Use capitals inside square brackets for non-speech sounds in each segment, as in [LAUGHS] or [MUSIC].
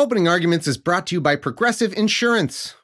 Opening Arguments is brought to you by Progressive Insurance.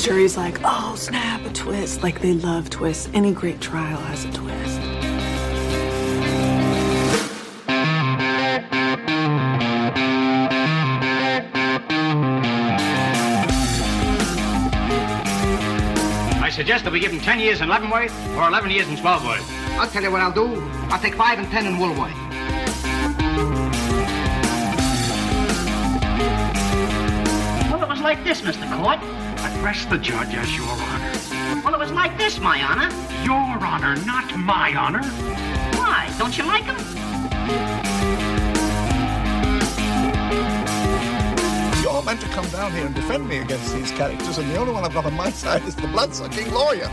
Jury's like, oh, snap, a twist. Like they love twists. Any great trial has a twist. I suggest that we give him 10 years in Leavenworth or 11 years in Twelveworth. I'll tell you what I'll do. I'll take five and ten in Woolworth. Well, it was like this, Mr. Court. Address the judge as your honor. Well, it was like this, my honor. Your honor, not my honor. Why? Don't you like him? You're meant to come down here and defend me against these characters, and the only one I've got on my side is the blood-sucking lawyer.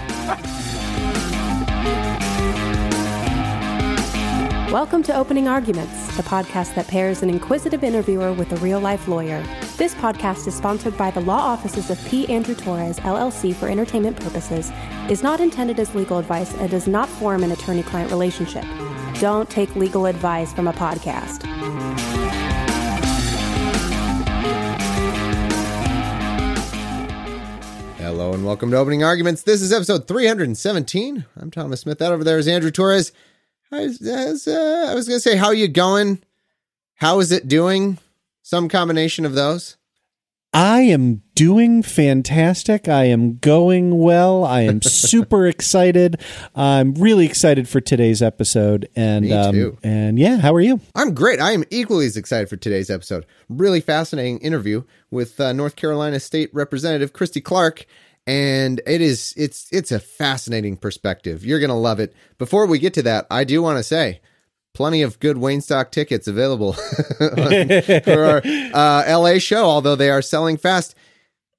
Welcome to Opening Arguments, the podcast that pairs an inquisitive interviewer with a real life lawyer. This podcast is sponsored by the law offices of P. Andrew Torrez, LLC, for entertainment purposes, is not intended as legal advice, and does not form an attorney client relationship. Don't take legal advice from a podcast. Hello and welcome to Opening Arguments. This is episode 317. I'm Thomas Smith. That over there is Andrew Torrez. I was, uh, I was going to say, how are you going? How is it doing? Some combination of those. I am doing fantastic. I am going well. I am [LAUGHS] super excited. I'm really excited for today's episode. And Me um, and yeah, how are you? I'm great. I am equally as excited for today's episode. Really fascinating interview with uh, North Carolina State Representative Christy Clark, and it is it's it's a fascinating perspective. You're gonna love it. Before we get to that, I do want to say. Plenty of good Wayne Stock tickets available [LAUGHS] for our uh, LA show, although they are selling fast.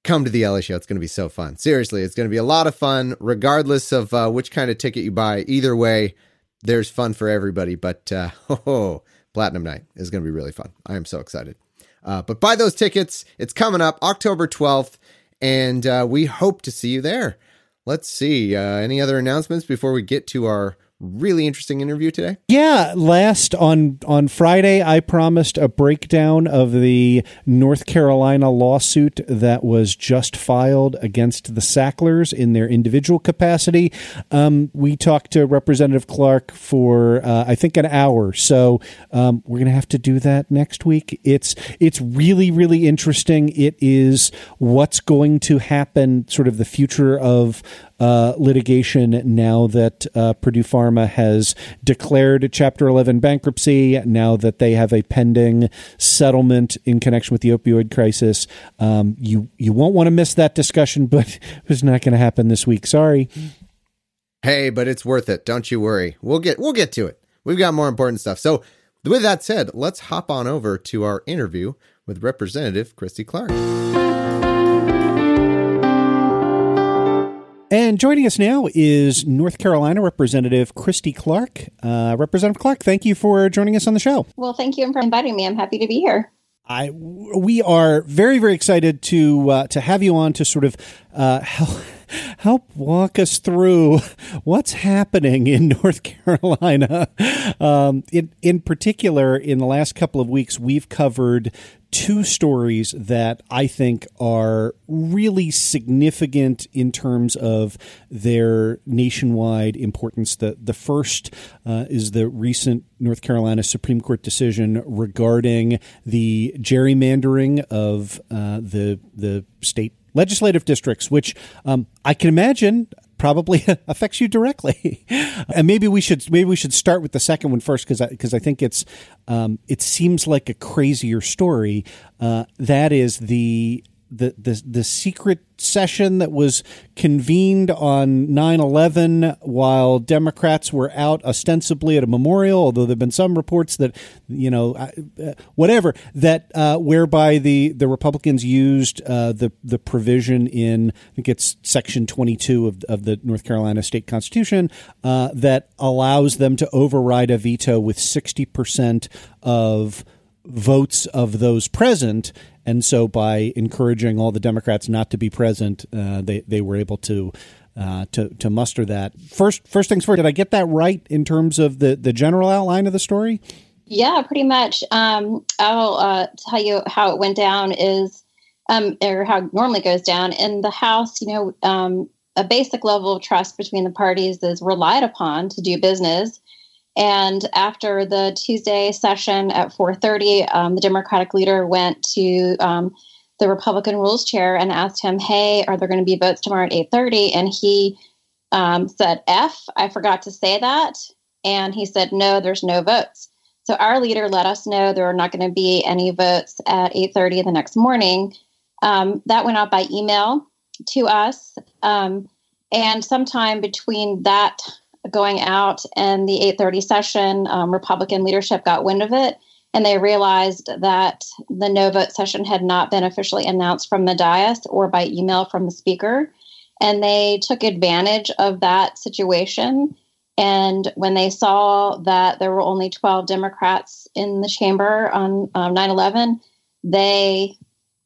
Come to the LA show. It's going to be so fun. Seriously, it's going to be a lot of fun, regardless of uh, which kind of ticket you buy. Either way, there's fun for everybody. But uh, [LAUGHS] oh, Platinum Night is going to be really fun. I am so excited. Uh, but buy those tickets. It's coming up October 12th, and uh, we hope to see you there. Let's see. Uh, any other announcements before we get to our really interesting interview today? Yeah, last on on Friday, I promised a breakdown of the North Carolina lawsuit that was just filed against the Sacklers in their individual capacity. Um, we talked to Representative Clark for uh, I think an hour, so um, we're gonna have to do that next week. It's it's really really interesting. It is what's going to happen, sort of the future of uh, litigation now that uh, Purdue Pharma has declared Chapter 11 bankruptcy, now that they have a pending settlement in connection with the opioid crisis. Um, you, you won't want to miss that discussion, [LAUGHS] but it's not going to happen this week. Sorry. Hey, but it's worth it. Don't you worry. We'll get we'll get to it. We've got more important stuff. So, with that said, let's hop on over to our interview with Representative Christy Clark. And joining us now is North Carolina Representative Christy Clark. Uh, Representative Clark, thank you for joining us on the show. Well, thank you for inviting me. I'm happy to be here. I we are very very excited to uh, to have you on to sort of uh, help help walk us through what's happening in North Carolina. Um, in in particular, in the last couple of weeks, we've covered two stories that I think are really significant in terms of their nationwide importance. The the first uh, is the recent North Carolina Supreme Court decision regarding the gerrymandering of uh, the the state legislative districts, which um, I can imagine probably [LAUGHS] affects you directly. [LAUGHS] and maybe we should maybe we should start with the second one first because because I, I, think it's um, it seems like a crazier story. Uh, that is the the, the the secret session that was convened on 9/11 while Democrats were out ostensibly at a memorial although there've been some reports that you know uh, whatever that uh, whereby the the Republicans used uh, the the provision in I think it's section 22 of of the North Carolina state constitution uh, that allows them to override a veto with 60% of votes of those present and so, by encouraging all the Democrats not to be present, uh, they they were able to. Uh, to to muster that first first things first. Did I get that right in terms of the the general outline of the story? Yeah, pretty much. Um, I'll uh, tell you how it went down is, um, or how it normally goes down in the House. You know, um, a basic level of trust between the parties is relied upon to do business. And after the Tuesday session at 4:30, um, the Democratic leader went to um, the Republican Rules Chair and asked him, "Hey, are there going to be votes tomorrow at 8:30?" And he um, said, "F, I forgot to say that." And he said, "No, there's no votes." So our leader let us know there are not going to be any votes at 8:30 the next morning. Um, that went out by email to us, um, and sometime between that going out and the 8:30 session, um, Republican leadership got wind of it, and they realized that the no vote session had not been officially announced from the dais or by email from the speaker, and they took advantage of that situation. And when they saw that there were only 12 Democrats in the chamber on um, 9 11, they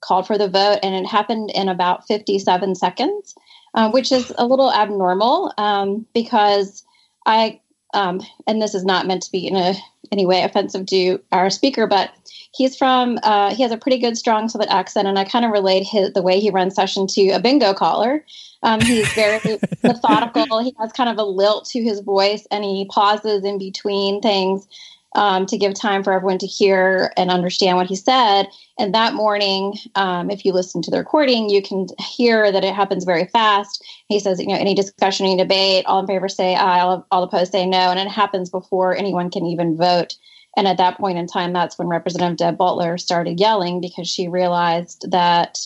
called for the vote, and it happened in about 57 seconds. Uh, which is a little abnormal um, because I, um, and this is not meant to be in a, any way offensive to our speaker, but he's from, uh, he has a pretty good, strong Southern accent, and I kind of relate his, the way he runs session to a bingo caller. Um, he's very [LAUGHS] methodical. He has kind of a lilt to his voice, and he pauses in between things um, to give time for everyone to hear and understand what he said. And that morning, um, if you listen to the recording, you can hear that it happens very fast. He says, you know, any discussion, any debate, all in favor say aye, all, all opposed say no. And it happens before anyone can even vote. And at that point in time, that's when Representative Deb Butler started yelling because she realized that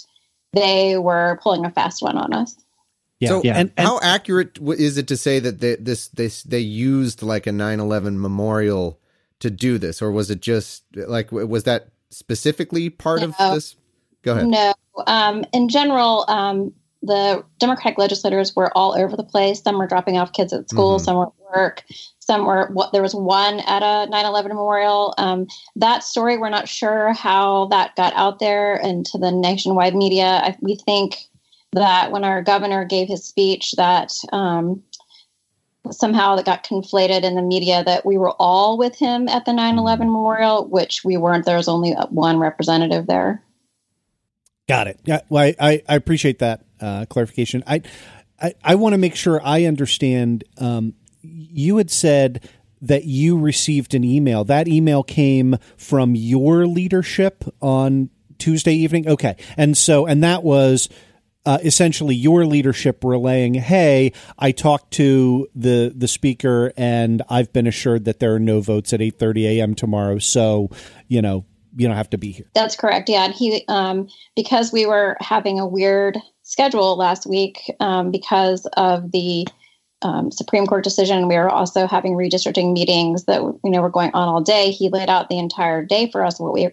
they were pulling a fast one on us. Yeah, so, yeah. And, and, how accurate is it to say that they, this this they used like a 9/11 memorial to do this, or was it just like was that specifically part no. of this? Go ahead. No. Um, in general, um, the Democratic legislators were all over the place. Some were dropping off kids at school, mm-hmm. some were at work, some were. What, there was one at a 9/11 memorial. Um, that story, we're not sure how that got out there into the nationwide media. I, we think that when our governor gave his speech, that um, somehow that got conflated in the media that we were all with him at the 9-11 memorial which we weren't. There was only one representative there. Got it. Yeah well i, I appreciate that uh, clarification. I i, I want to make sure i understand um, you had said that you received an email. That email came from your leadership on tuesday evening? Okay. And so and that was uh, essentially your leadership relaying, "Hey, I talked to the the speaker, and I've been assured that there are no votes at 8:30 a.m. tomorrow. So, you know, you don't have to be here." That's correct. Yeah, and he um, because we were having a weird schedule last week um, because of the um, Supreme Court decision. We were also having redistricting meetings that you know were going on all day. He laid out the entire day for us what we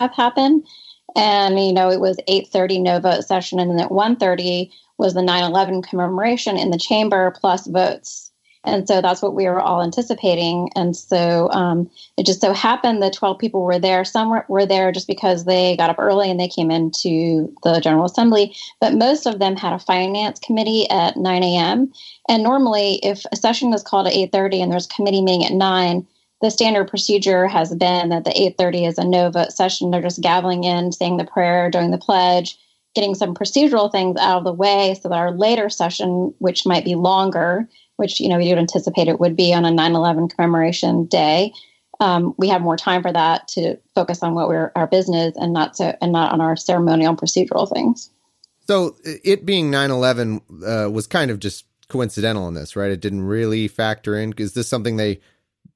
have happened and you know it was 8.30 no vote session and then at 1.30 was the 9-11 commemoration in the chamber plus votes. And so that's what we were all anticipating. And so um, it just so happened that 12 people were there some were, were there just because they got up early and they came into the general assembly. But most of them had a finance committee at 9 a.m and normally if a session is called at 8.30 and there's committee meeting at 9 the standard procedure has been that the 8:30 is a no vote session. They're just gaveling in, saying the prayer, doing the pledge, getting some procedural things out of the way, so that our later session, which might be longer, which you know we would anticipate it would be on a 9/11 commemoration day, um, we have more time for that to focus on what we're our business and not so and not on our ceremonial procedural things. So it being 9/11 uh, was kind of just coincidental in this, right? It didn't really factor in. Is this something they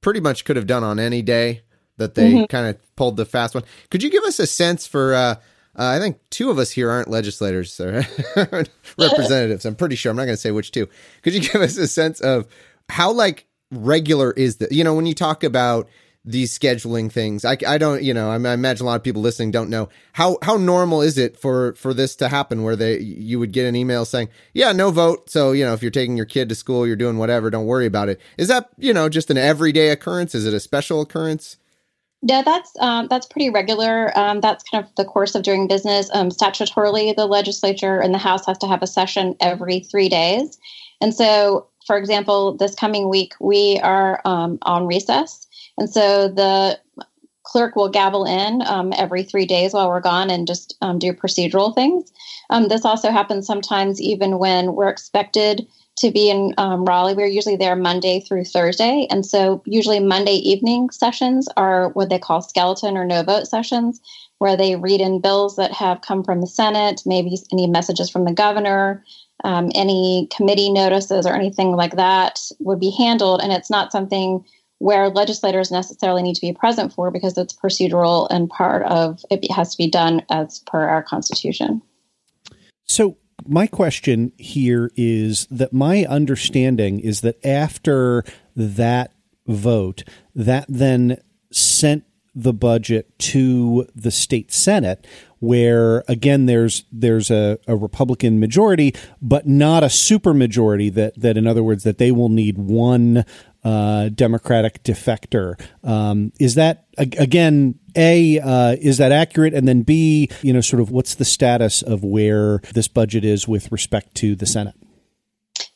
pretty much could have done on any day that they mm-hmm. kind of pulled the fast one. Could you give us a sense for uh, Uh, I think two of us here aren't legislators or [LAUGHS] [LAUGHS] representatives. I'm pretty sure. I'm not going to say which two. Could you [LAUGHS] give us a sense of how like regular is that? You know, when you talk about these scheduling things, I, I don't, you know, I, I imagine a lot of people listening don't know how how normal is it for for this to happen where they you would get an email saying, yeah, no vote. So you know, if you're taking your kid to school, you're doing whatever, don't worry about it. Is that you know just an everyday occurrence? Is it a special occurrence? Yeah, that's um, that's pretty regular. Um, that's kind of the course of doing business. Um, statutorily, the legislature and the House has to have a session every three days, and so, for example, this coming week we are um, on recess, and so the clerk will gavel in um, every three days while we're gone and just um, do procedural things. this also happens sometimes, even when we're expected to be in um, Raleigh. We're usually there Monday through Thursday. And so, usually, Monday evening sessions are what they call skeleton or no vote sessions, where they read in bills that have come from the Senate, maybe any messages from the governor, um, any committee notices, or anything like that would be handled. And it's not something where legislators necessarily need to be present for because it's procedural and part of it has to be done as per our Constitution. So, my question here is that my understanding is that after that vote, that then sent the budget to the state senate where again there's there's a, a republican majority but not a super majority that that in other words that they will need one uh, Democratic defector. Um, is that again a uh, is that accurate? And then B, you know, sort of what's the status of where this budget is with respect to the Senate?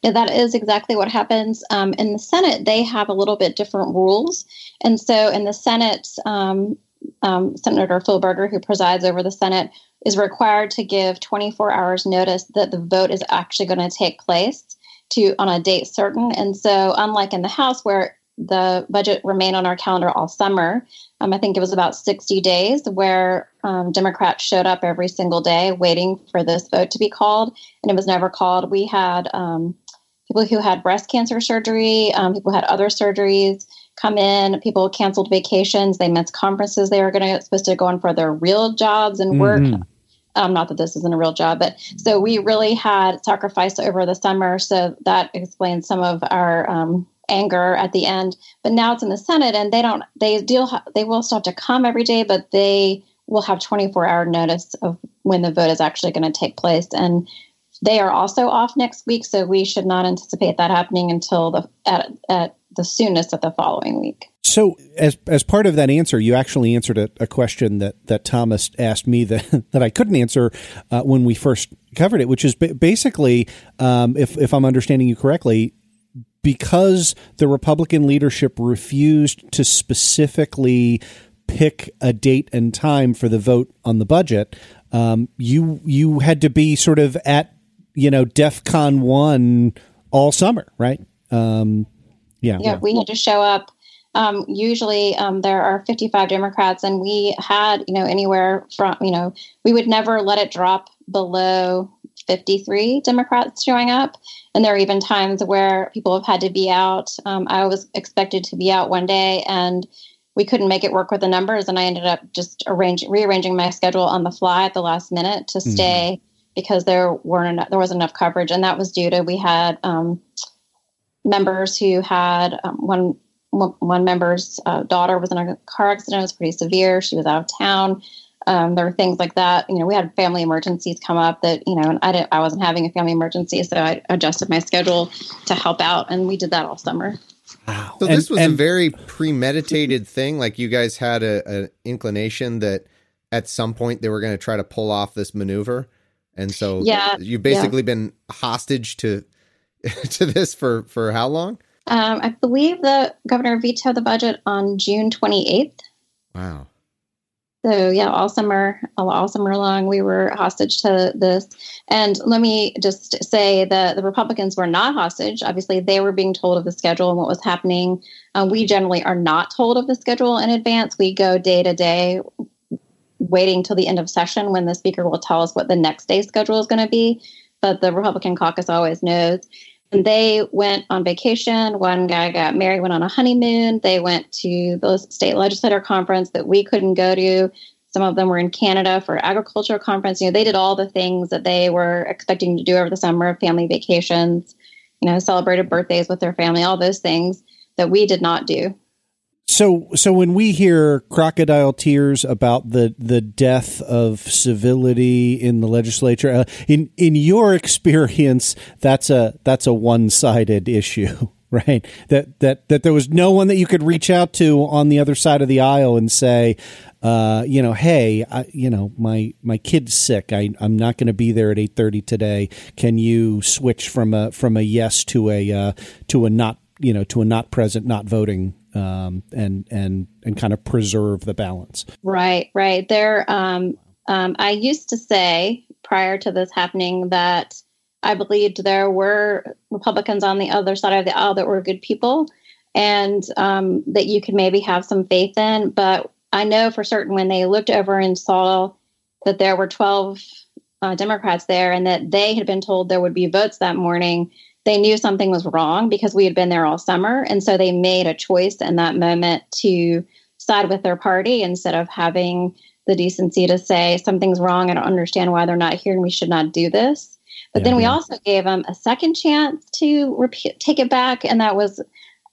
Yeah, that is exactly what happens. Um, in the Senate, they have a little bit different rules, and so in the Senate, um, um, Senator Phil Berger, who presides over the Senate, is required to give 24 hours notice that the vote is actually going to take place to on a date certain. And so, unlike in the House where the budget remained on our calendar all summer, um, I think it was about 60 days where um, Democrats showed up every single day waiting for this vote to be called, and it was never called. We had um, people who had breast cancer surgery, um, people had other surgeries come in. People canceled vacations. They missed conferences they were going to supposed to go on for their real jobs and work. Mm-hmm. Um, not that this isn't a real job, but so we really had sacrifice over the summer. So that explains some of our um, anger at the end. But now it's in the Senate, and they don't. They deal. They will still have to come every day, but they will have 24 hour notice of when the vote is actually going to take place. And they are also off next week, so we should not anticipate that happening until the at, at the soonest of the following week. So, as as part of that answer, you actually answered a, a question that that Thomas asked me that [LAUGHS] that I couldn't answer uh, when we first covered it, which is basically, um, if if I'm understanding you correctly, because the Republican leadership refused to specifically pick a date and time for the vote on the budget, um, you you had to be sort of at you know DEF CON one all summer, right? Um, yeah, yeah, we had to show up. Um, usually, um, there are 55 Democrats, and we had, you know, anywhere from, you know, we would never let it drop below 53 Democrats showing up. And there are even times where people have had to be out. Um, I was expected to be out one day, and we couldn't make it work with the numbers, and I ended up just arranging, rearranging my schedule on the fly at the last minute to mm-hmm. stay mm-hmm. because there weren't enough, there wasn't enough coverage, and that was due to we had um, members who had um, one one member's uh, daughter was in a car accident. It was pretty severe. She was out of town. Um, there were things like that. You know, we had family emergencies come up that you know, I didn't. I wasn't having a family emergency, so I adjusted my schedule to help out, and we did that all summer. Wow. So and, this was and, a very premeditated thing. Like you guys had a, an inclination that at some point they were going to try to pull off this maneuver, and so yeah, you've basically yeah. been hostage to [LAUGHS] to this for for how long? Um, I believe the governor vetoed the budget on June 28th. Wow. So yeah, all summer, all summer long, we were hostage to this. And let me just say that the Republicans were not hostage. Obviously, they were being told of the schedule and what was happening. Uh, we generally are not told of the schedule in advance. We go day to day, waiting till the end of session when the speaker will tell us what the next day's schedule is going to be. But the Republican caucus always knows. And they went on vacation. One guy got married, went on a honeymoon. They went to the state legislator conference that we couldn't go to. Some of them were in Canada for agricultural conference. You know, they did all the things that they were expecting to do over the summer, family vacations, you know, celebrated birthdays with their family, all those things that we did not do. So, so when we hear crocodile tears about the the death of civility in the legislature, uh, in in your [LAUGHS] experience, that's a that's a one sided issue, [LAUGHS] right? That that that there was no one that you could reach out to on the other side of the aisle and say, uh, you know, hey, I, you know, my my kid's sick. I I'm not going to be there at eight thirty today. Can you switch from a from a yes to a uh, to a not you know to a not present, not voting um, and and and kind of preserve the balance. Right, right. There, um, um, I used to say prior to this happening that I believed there were Republicans on the other side of the aisle that were good people, and um, that you could maybe have some faith in. But I know for certain when they looked over and saw that there were twelve uh, Democrats there, and that they had been told there would be votes that morning they knew something was wrong because we had been there all summer. And so they made a choice in that moment to side with their party instead of having the decency to say something's wrong. I don't understand why they're not here and we should not do this. But yeah, then we yeah. also gave them a second chance to repeat, take it back. And that was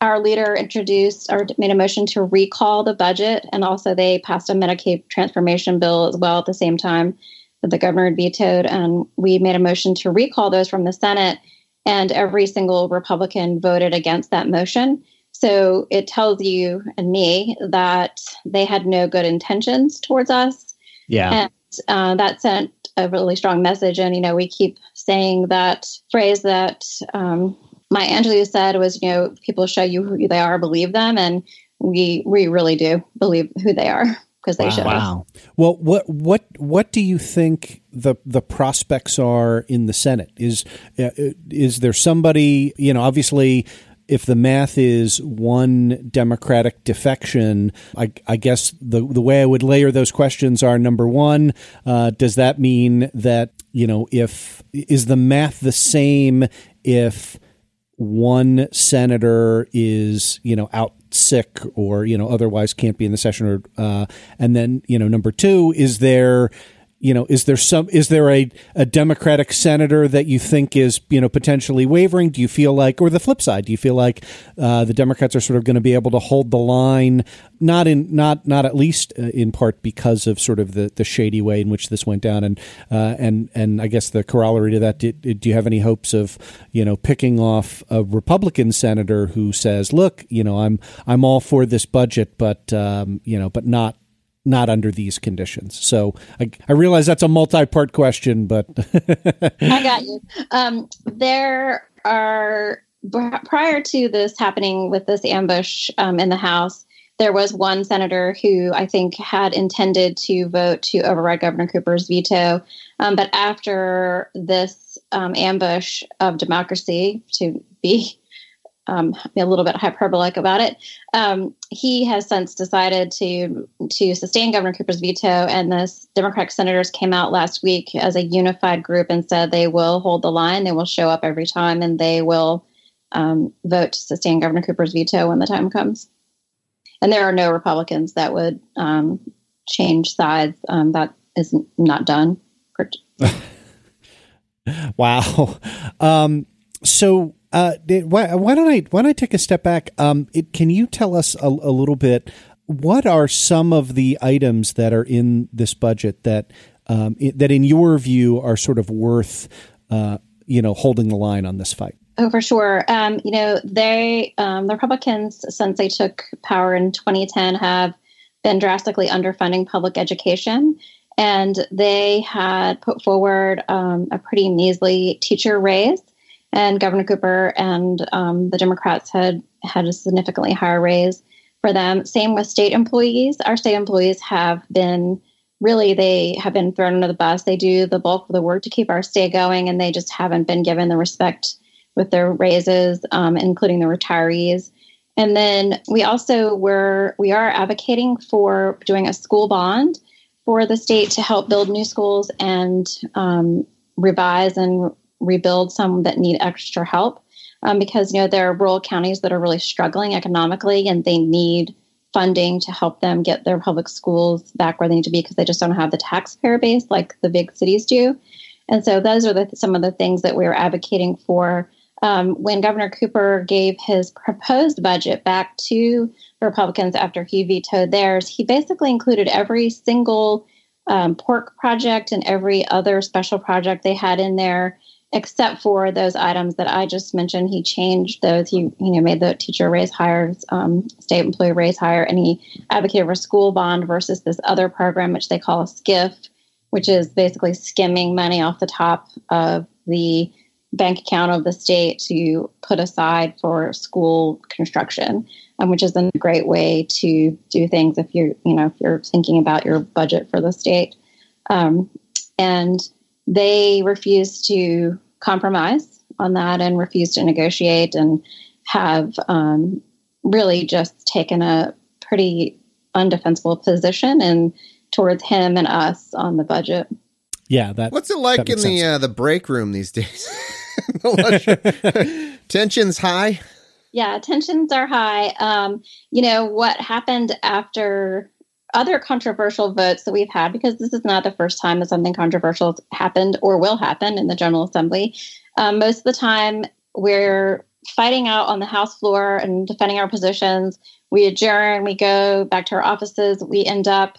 our leader introduced or made a motion to recall the budget. And also they passed a Medicaid transformation bill as well at the same time that the governor had vetoed. And we made a motion to recall those from the Senate and every single Republican voted against that motion. So it tells you and me that they had no good intentions towards us. Yeah. And uh, that sent a really strong message. And, you know, we keep saying that phrase that um, Maya Angelou said was, you know, people show you who they are, believe them. And we, we really do believe who they are because they wow. should. Wow. Well, what what what do you think the the prospects are in the Senate? Is uh, is there somebody you know? Obviously, if the math is one Democratic defection, I, I, guess the the way I would layer those questions are number one, uh, does that mean that you know if is the math the same if one senator is you know out sick or you know otherwise can't be in the session or uh, and then you know number two is there you know, is there some is there a, a Democratic senator that you think is you know potentially wavering? Do you feel like, or the flip side, do you feel like uh, the Democrats are sort of going to be able to hold the line, not in not not at least uh, in part because of sort of the, the shady way in which this went down, and uh, and and I guess the corollary to that, do, do you have any hopes of you know picking off a Republican senator who says, look, you know, I'm I'm all for this budget, but um, you know, but not not under these conditions. So I, I realize that's a multi-part question, but [LAUGHS] I got you. Um, there are prior to this happening with this ambush um, in the House, there was one senator who I think had intended to vote to override Governor Cooper's veto, um, but after this um, ambush of democracy, to be um, a little bit hyperbolic about it. Um, he has since decided to to sustain Governor Cooper's veto, and the Democratic senators came out last week as a unified group and said they will hold the line, they will show up every time, and they will um, vote to sustain Governor Cooper's veto when the time comes. And there are no Republicans that would um, change sides. Um, that is not done. [LAUGHS] wow. Um, so uh, why, why, don't I why don't I take a step back? Um, it, can you tell us a, a, little bit? What are some of the items that are in this budget that um, it, that, in your view, are sort of worth uh, you know holding the line on this fight? Oh, for sure. Um, you know, they um, the Republicans since they took power in 2010 have been drastically underfunding public education and they had put forward um, a pretty measly teacher raise and Governor Cooper and um, the Democrats had had a significantly higher raise for them. Same with state employees. Our state employees have been really they have been thrown under the bus. They do the bulk of the work to keep our state going, and they just haven't been given the respect with their raises, um, including the retirees. And then we also were we are advocating for doing a school bond for the state to help build new schools and um, revise and rebuild some that need extra help um, because you know there are rural counties that are really struggling economically and they need funding to help them get their public schools back where they need to be because they just don't have the taxpayer base like the big cities do. And so those are the, some of the things that we are advocating for. Um, when Governor Cooper gave his proposed budget back to Republicans after he vetoed theirs, he basically included every single um, pork project and every other special project they had in there except for those items that I just mentioned. He changed those. He you know made the teacher raise higher, um, state employee raise higher, and he advocated for school bond versus this other program which they call a skiff, which is basically skimming money off the top of the bank account of the state to put aside for school construction, um, which is a great way to do things if you're you know if you're thinking about your budget for the state, um, and they refused to compromise on that and refused to negotiate and have um, really just taken a pretty undefensible position and towards him and us on the budget. Yeah, that. What's it like in the uh, the break room these days? [LAUGHS] [LAUGHS] tensions high. Yeah, tensions are high. Um, you know what happened after other controversial votes that we've had, because this is not the first time that something controversial happened or will happen in the General Assembly. Um, most of the time, we're fighting out on the House floor and defending our positions. We adjourn, we go back to our offices, we end up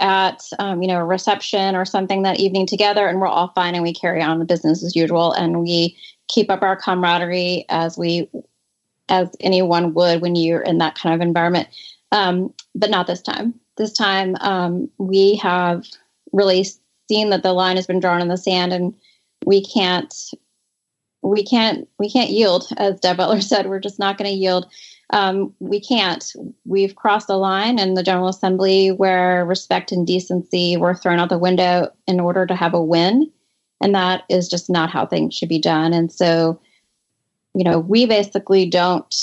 at um, you know a reception or something that evening together, and we're all fine and we carry on the business as usual, and we keep up our camaraderie as we as anyone would when you're in that kind of environment. Um, but not this time this time um, we have really seen that the line has been drawn in the sand and we can't we can't we can't yield. As deb butler [LAUGHS] said we're just not going to yield. Um, we can't. We've crossed the line in the general assembly where respect and decency were thrown out the window in order to have a win. And that is just not how things should be done. And so you know we basically don't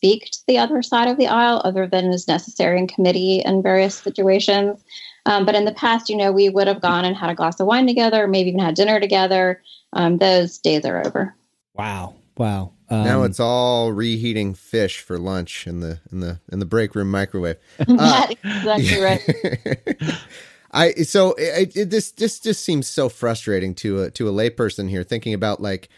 speak to the other side of the aisle other than is necessary in committee and various situations. Um, but in the past, you know, we would have gone and had a glass of wine together, maybe even had dinner together. Um, those days are over. Wow. Wow. Um, now it's all reheating fish for lunch in the in the in the break room microwave. [LAUGHS] Uh, exactly [LAUGHS] right. I so it, it, this this just seems so frustrating to a to a layperson here thinking about like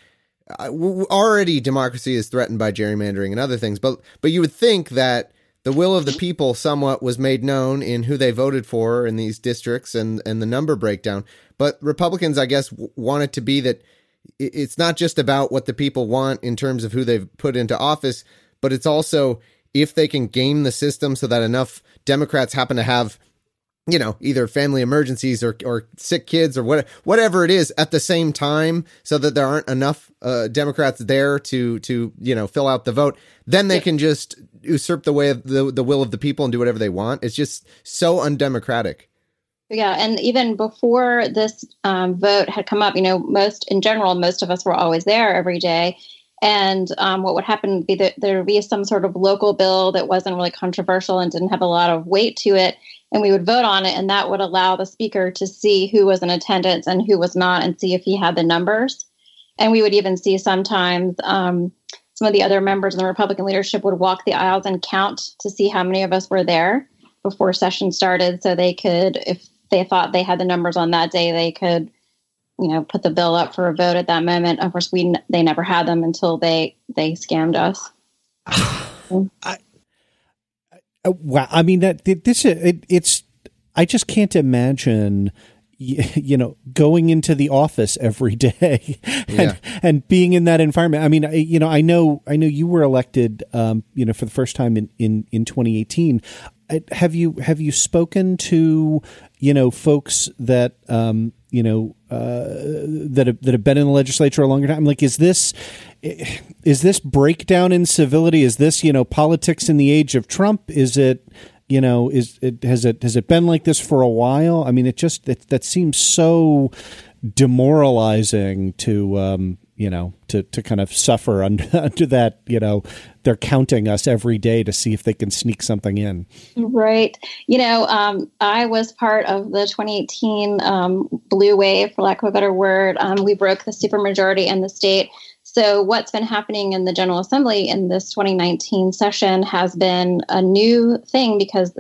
already democracy is threatened by gerrymandering and other things, but but you would think that the will of the people somewhat was made known in who they voted for in these districts and and the number breakdown. But Republicans, I guess, want it to be that it's not just about what the people want in terms of who they've put into office, but it's also if they can game the system so that enough Democrats happen to have you know, either family emergencies or, or sick kids or what, whatever it is at the same time so that there aren't enough uh, Democrats there to, to, you know, fill out the vote, then they yeah. can just usurp the way of the, the will of the people and do whatever they want. It's just so undemocratic. Yeah, and even before this um, vote had come up, you know, most in general, most of us were always there every day. And um, what would happen would be that there would be some sort of local bill that wasn't really controversial and didn't have a lot of weight to it and we would vote on it and that would allow the speaker to see who was in attendance and who was not and see if he had the numbers. And we would even see sometimes um, some of the other members in the republican leadership would walk the aisles and count to see how many of us were there before session started so they could if they thought they had the numbers on that day they could you know put the bill up for a vote at that moment of course we they never had them until they they scammed us [SIGHS] I, uh, wow. I mean, that this it, it's. I just can't imagine you know going into the office every day [LAUGHS] and, yeah. and being in that environment i mean you know i know i know you were elected um, you know for the first time in in in 2018 uh, have you have you spoken to you know folks that um, you know uh, that have, that have been in the legislature a longer time like is this is this breakdown in civility? Is this you know politics in the age of Trump? Is it you know is it has it has it been like this for a while? I mean, it just it, that seems so demoralizing to um, you know to to kind of suffer under, [LAUGHS] under that you know they're counting us every day to see if they can sneak something in. Right. You know um, i was part of the 2018 um, blue wave for lack of a better word. Um, we broke the supermajority in the state. So, what's been happening in the General Assembly in this 2019 session has been a new thing because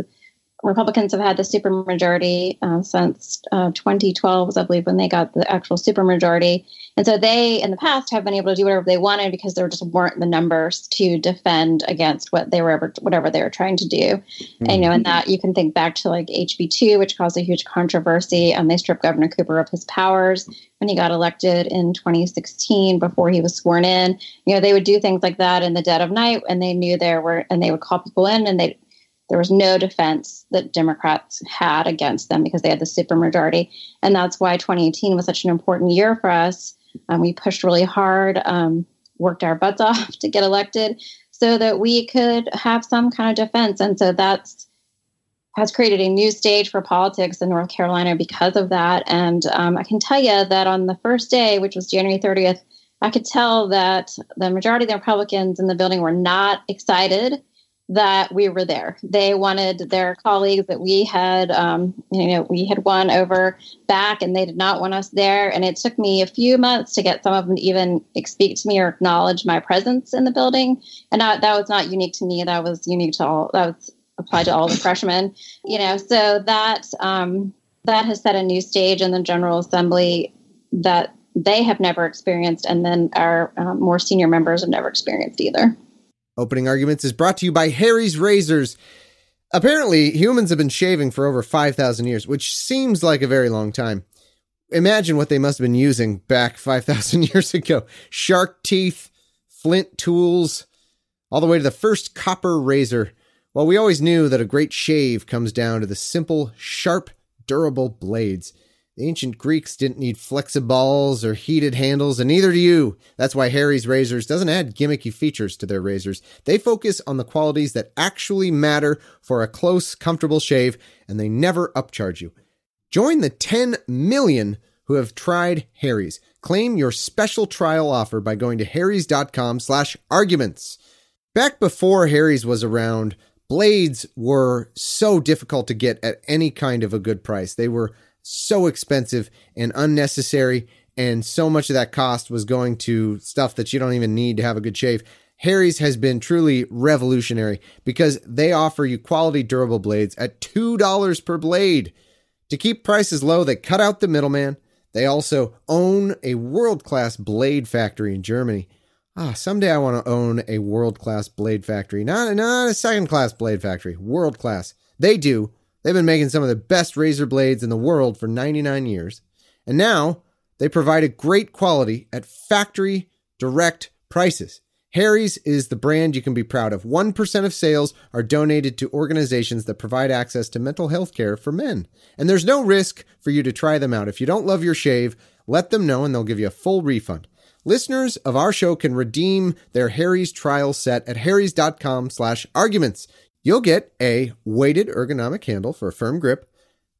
Republicans have had the supermajority uh, since uh, 2012, I believe, when they got the actual supermajority. And so they, in the past, have been able to do whatever they wanted because there just weren't the numbers to defend against what they were ever, whatever they were trying to do. Mm-hmm. And you know, and that you can think back to like HB2, which caused a huge controversy, and they stripped Governor Cooper of his powers when he got elected in 2016 before he was sworn in. You know, they would do things like that in the dead of night, and they knew there were, and they would call people in, and they there was no defense that Democrats had against them because they had the supermajority. And that's why 2018 was such an important year for us. Um, we pushed really hard, um, worked our butts [LAUGHS] off to get elected so that we could have some kind of defense. And so that's has created a new stage for politics in North Carolina because of that. And um, I can tell you that on the first day, which was January 30th, I could tell that the majority of the Republicans in the building were not excited that we were there. They wanted their colleagues that we had, um, you know, we had won over back, and they did not want us there. And it took me a few months to get some of them to even speak to me or acknowledge my presence in the building. And that, that was not unique to me. That was unique to all. That was applied to all the freshmen. You know, so that um, that has set a new stage in the General Assembly that they have never experienced, and then our um, more senior members have never experienced either. Opening Arguments is brought to you by Harry's Razors. Apparently, humans have been shaving for over 5,000 years, which seems like a very long time. Imagine what they must have been using back 5,000 [LAUGHS] years ago shark teeth, flint tools, all the way to the first copper razor. Well, we always knew that a great shave comes down to the simple, sharp, durable blades. The ancient Greeks didn't need flexiballs or heated handles, and neither do you. That's why Harry's Razors doesn't add gimmicky features to their razors. They focus on the qualities that actually matter for a close, comfortable shave, and they never upcharge you. Join the 10 million who have tried Harry's. Claim your special trial offer by going to harrys.com slash arguments. Back before Harry's was around, blades were so difficult to get at any kind of a good price. They were so expensive and unnecessary. And so much of that cost was going to stuff that you don't even need to have a good shave. Harry's has been truly revolutionary because they offer you quality durable blades at $2 per blade. To keep prices low, they cut out the middleman. They also own a world class blade factory in Germany. Ah, someday I want to own a world class blade factory. Not, not a second class blade factory, world class. They do They've been making some of the best razor blades in the world for 99 years. And now they provide a great quality at factory direct prices. Harry's is the brand you can be proud of. 1% of sales are donated to organizations that provide access to mental health care for men. And there's no risk for you to try them out. If you don't love your shave, let them know and they'll give you a full refund. Listeners of our show can redeem their Harry's trial set at harrys.com slash arguments. You'll get a weighted ergonomic handle for a firm grip,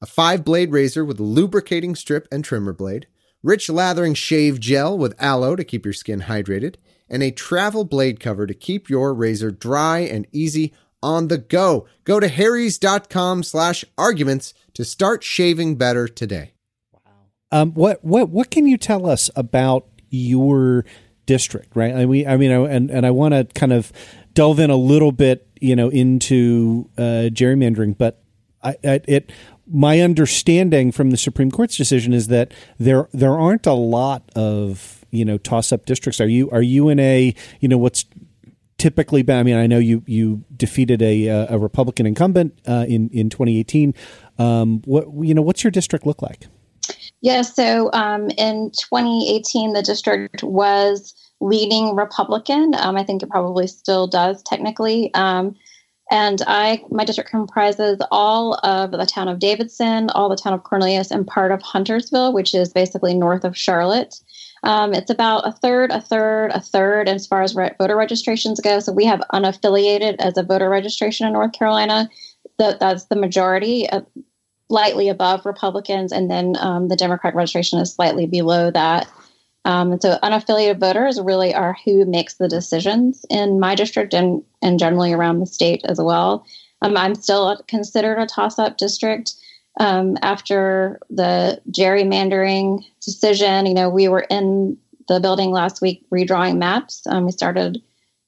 a five blade razor with a lubricating strip and trimmer blade, rich lathering shave gel with aloe to keep your skin hydrated, and a travel blade cover to keep your razor dry and easy on the go. Go to harrys.com slash arguments to start shaving better today. Wow. Um, what, what, what can you tell us about your district, right? I mean, I mean, and, and I want to kind of delve in a little bit you know into uh, gerrymandering, but I, I, it my understanding from the Supreme Court's decision is that there there aren't a lot of you know toss up districts. Are you are you in a you know what's typically been? I mean, I know you you defeated a a Republican incumbent uh, in in 2018. Um, what you know, what's your district look like? Yeah, so um, in 2018, the district was leading Republican. Um, I think it probably still does technically. Um, and I, my district comprises all of the town of Davidson, all the town of Cornelius, and part of Huntersville, which is basically north of Charlotte. Um, it's about a third, a third, a third as far as re- voter registrations go. So we have unaffiliated as a voter registration in North Carolina. The, that's the majority, uh, slightly above Republicans, and then um, the Democratic registration is slightly below that. Um, and so unaffiliated voters really are who makes the decisions in my district and, and generally around the state as well. Um, I'm still considered a toss up district. Um, after the gerrymandering decision, you know, we were in the building last week redrawing maps. Um, we started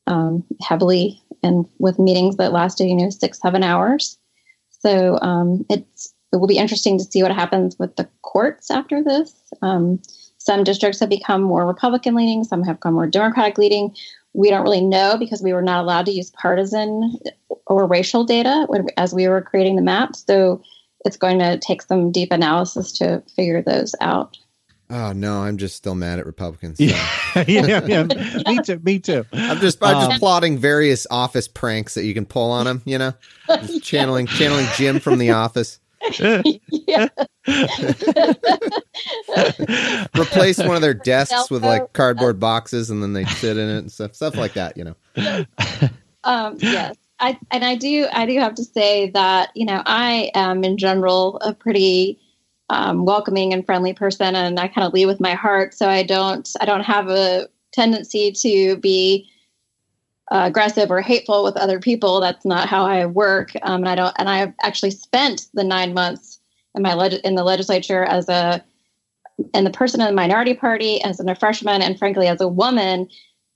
um, heavily and with meetings that lasted, you know, six, seven hours. So um, it's it will be interesting to see what happens with the courts after this. Some districts have become more Republican leaning, some have become more Democratic leaning. We don't really know because we were not allowed to use partisan or racial data as we were creating the maps. So it's going to take some deep analysis to figure those out. Oh no, I'm just still mad at Republicans. So. [LAUGHS] Yeah, yeah, yeah. me too. Me too. I'm just I'm just um, plotting various office pranks that you can pull on them. You know, just channeling channeling Jim from The Office. [LAUGHS] Replace one of their desks with like cardboard boxes, and then they sit in it and stuff, stuff like that. You know. [LAUGHS] Um, yes, I and I do I do have to say that you know I am in general a pretty um, welcoming and friendly person, and I kind of lead with my heart. So I don't I don't have a tendency to be uh, aggressive or hateful with other people. That's not how I work. Um, and I don't. And I've actually spent the nine months in my leg- in the legislature as a and the person in the minority party as a freshman, and frankly as a woman,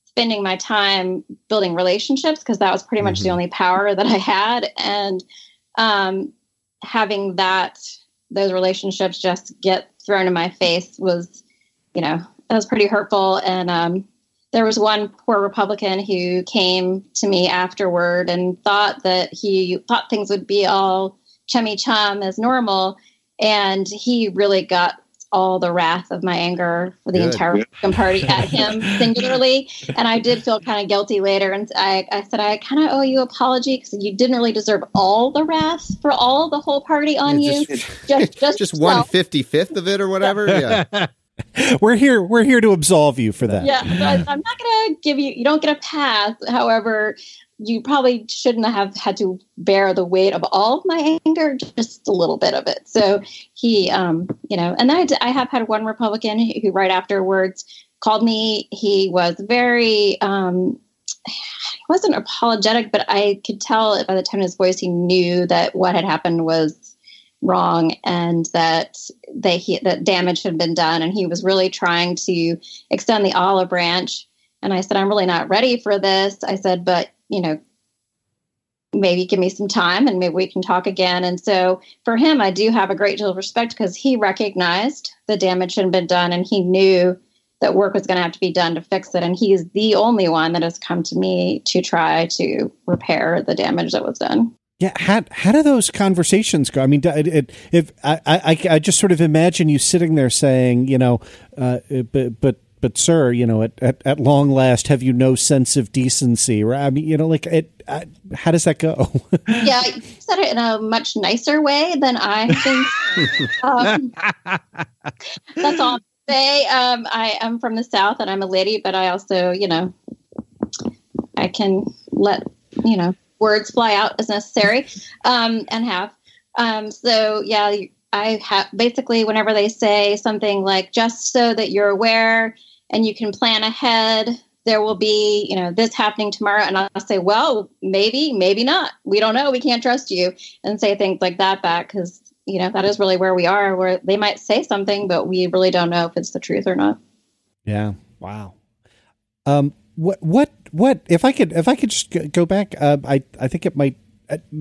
spending my time building relationships because that was pretty much mm-hmm. the only power [LAUGHS] that I had, and um, having that those relationships just get thrown in my face was, you know, that was pretty hurtful. And um, there was one poor Republican who came to me afterward and thought that he thought things would be all chummy chum as normal. And he really got all the wrath of my anger for the Good. entire Republican Party at [LAUGHS] him singularly. And I did feel kind of guilty later. And I, I said, I kind of owe you apology because you didn't really deserve all the wrath for all the whole party on yeah, you. Just, just, [LAUGHS] just, just one fifty fifth of it or whatever. Yeah. [LAUGHS] [LAUGHS] we're here. We're here to absolve you for that. Yeah, I'm not going to give you. You don't get a pass. However, you probably shouldn't have had to bear the weight of all of my anger, just a little bit of it. So he, um, you know, and I, I have had one Republican who, right afterwards, called me. He was very, um, he wasn't apologetic, but I could tell by the tone of his voice he knew that what had happened was wrong and that they he, that damage had been done, and he was really trying to extend the olive branch. And I said, I'm really not ready for this. I said, but you know, maybe give me some time and maybe we can talk again. And so for him, I do have a great deal of respect because he recognized the damage had been done and he knew that work was going to have to be done to fix it. And he's the only one that has come to me to try to repair the damage that was done. Yeah, how how do those conversations go? I mean, it, it, if I, I I just sort of imagine you sitting there saying, you know, uh, but but but sir, you know, at, at, at, long last, have you no sense of decency? Right? I mean, you know, like, it, uh, how does that go? [LAUGHS] yeah, you said it in a much nicer way than I think. [LAUGHS] um, that's all i say. Um, I am from the South and I'm a lady, but I also, you know, I can let, you know, words fly out as necessary um, and have. Um, so, yeah, I have basically whenever they say something like just so that you're aware and you can plan ahead there will be you know this happening tomorrow and i'll say well maybe maybe not. We don't know. We can't trust you and say things like that back because you know that is really where we are where they might say something but we really don't know if it's the truth or not. Yeah. Wow. Um what what what if i could if i could just go back uh, i i think it might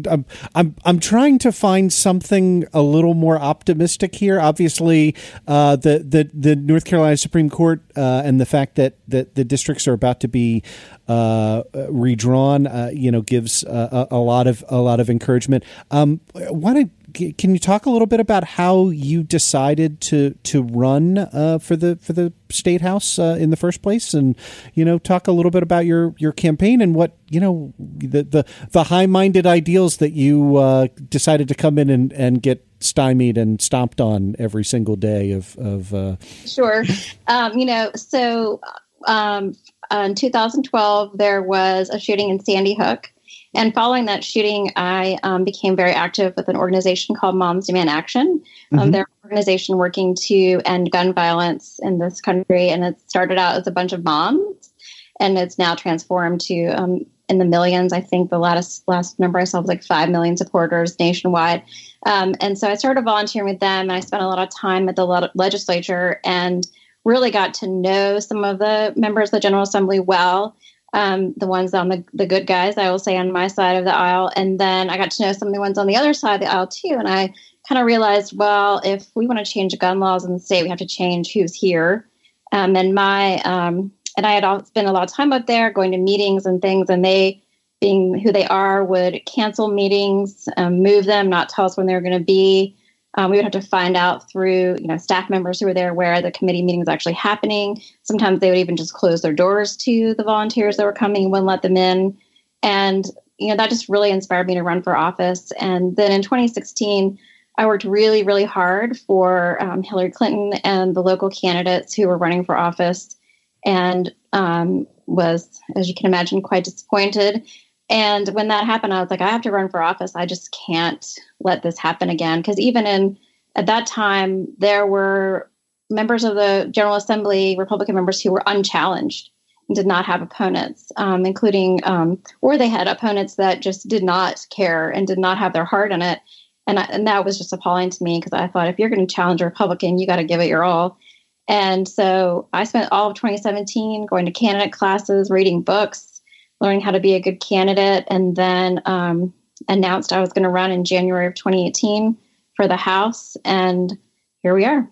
I'm, I'm I'm trying to find something a little more optimistic here. Obviously, uh, the the the North Carolina Supreme Court uh, and the fact that, that the districts are about to be uh, redrawn, uh, you know, gives a, a, lot of a lot of encouragement. Um, why don't can you talk a little bit about how you decided to to run uh, for the for the state house uh, in the first place, and you know talk a little bit about your your campaign and what you know the the, the high minded ideals that you uh, decided to come in and, and get stymied and stomped on every single day of of. Uh, sure, um, you know so. Um, in 2012, there was a shooting in Sandy Hook, and following that shooting, I um, became very active with an organization called Moms Demand Action. Um, mm-hmm. they're an organization working to end gun violence in this country, and it started out as a bunch of moms, and it's now transformed to um, in the millions. I think the last last number I saw was like five million supporters nationwide. Um, and so I started volunteering with them, and I spent a lot of time at the legislature and really got to know some of the members of the General Assembly well. Um, the ones on the, the good guys, I will say, on my side of the aisle. And then I got to know some of the ones on the other side of the aisle too. And I kind of realized, well, if we want to change gun laws in the state, we have to change who's here. Um, and my um, and I had spent a lot of time up there, going to meetings and things, and they, being who they are, would cancel meetings, um, move them, not tell us when they were going to be. Um, we would have to find out through, you know, staff members who were there where the committee meeting was actually happening. Sometimes they would even just close their doors to the volunteers that were coming and wouldn't let them in. And you know, that just really inspired me to run for office. And then in 2016, I worked really, really hard for um, Hillary Clinton and the local candidates who were running for office, and um, was, as you can imagine, quite disappointed. And when that happened, I was like, I have to run for office. I just can't let this happen again. Because even in at that time, there were members of the General Assembly, Republican members, who were unchallenged and did not have opponents, um, including, um, or they had opponents that just did not care and did not have their heart in it and I, and that was just appalling to me because I thought if you're going to challenge a Republican, you got to give it your all. And so I spent all of 2017 going to candidate classes, reading books, learning how to be a good candidate, and then um, announced I was going to run in January of 2018 for the House, and here we are.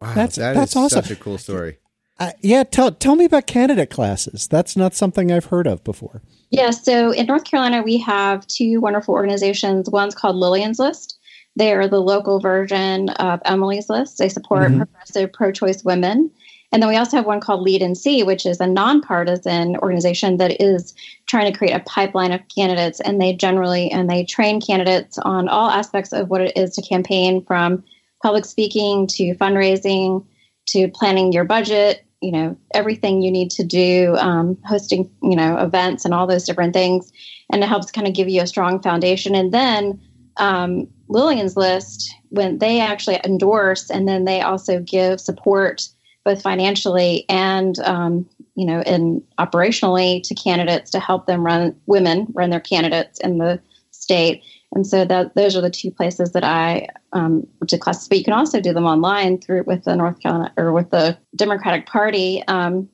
Wow, That's- that that's is awesome. Such a cool story. Uh, yeah, tell tell me about candidate classes. That's not something I've heard of before. Yeah, so in North Carolina, we have two wonderful organizations. One's called Lillian's List. They are the local version of Emily's List. They support Mhm. progressive pro choice women. And then we also have one called Lead NC, which is a nonpartisan organization that is trying to create a pipeline of candidates. And they generally and they train candidates on all aspects of what it is to campaign from public speaking to fundraising to planning your budget, you know, everything you need to do, um, hosting, you know, events and all those different things. And it helps kind of give you a strong foundation. And then um, Lillian's List, when they actually endorse and then they also give support both financially and, um, you know, and operationally to candidates to help them run, women run their candidates in the state. And so that those are the two places that I um, to classes. But you can also do them online through with the North Carolina or with the Democratic Party, um,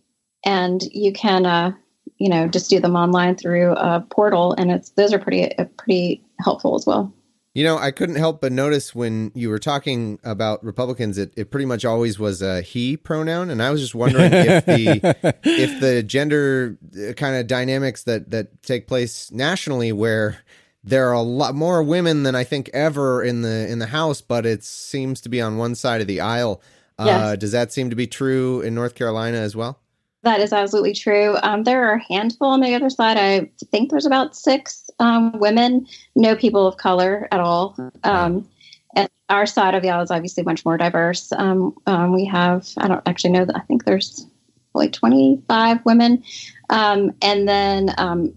and you can uh, you know just do them online through a portal, and it's those are pretty uh, pretty helpful as well. You know, I couldn't help but notice when you were talking about Republicans, it, it pretty much always was a he pronoun, and I was just wondering if [LAUGHS] the if the gender kind of dynamics that that take place nationally, where there are a lot more women than I think ever in the in the House, but it seems to be on one side of the aisle. Uh, Yes. does that seem to be true in North Carolina as well? That is absolutely true. Um, there are a handful on the other side. I think there's about six um, women, no people of color at all. Um, and our side of the aisle is obviously much more diverse. Um, um, we have, I don't actually know that, I think there's like 25 women. Um, and then um,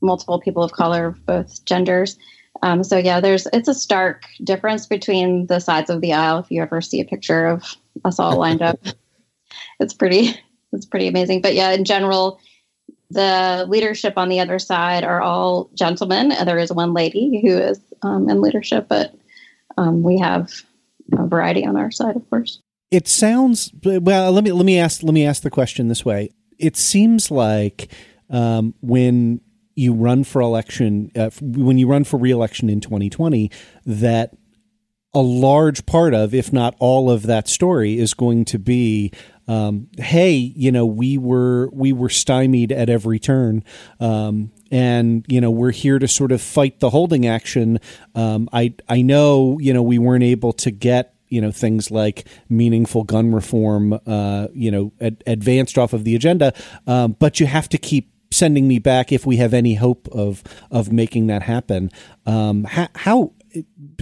multiple people of color, both genders. Um, so yeah, there's it's a stark difference between the sides of the aisle. If you ever see a picture of us all lined up, [LAUGHS] it's pretty it's pretty amazing. But yeah, in general, the leadership on the other side are all gentlemen. There is one lady who is um, in leadership, but um, we have a variety on our side, of course. It sounds well. Let me let me ask let me ask the question this way. It seems like um, when you run for election, uh, when you run for reelection in 2020, that a large part of, if not all of that story, is going to be, um, hey, you know, we were we were stymied at every turn, um, and you know, we're here to sort of fight the holding action. Um, I I know, you know, we weren't able to get you know things like meaningful gun reform, uh, you know, ad- advanced off of the agenda, um, but you have to keep sending me back if we have any hope of of making that happen. Um, how, how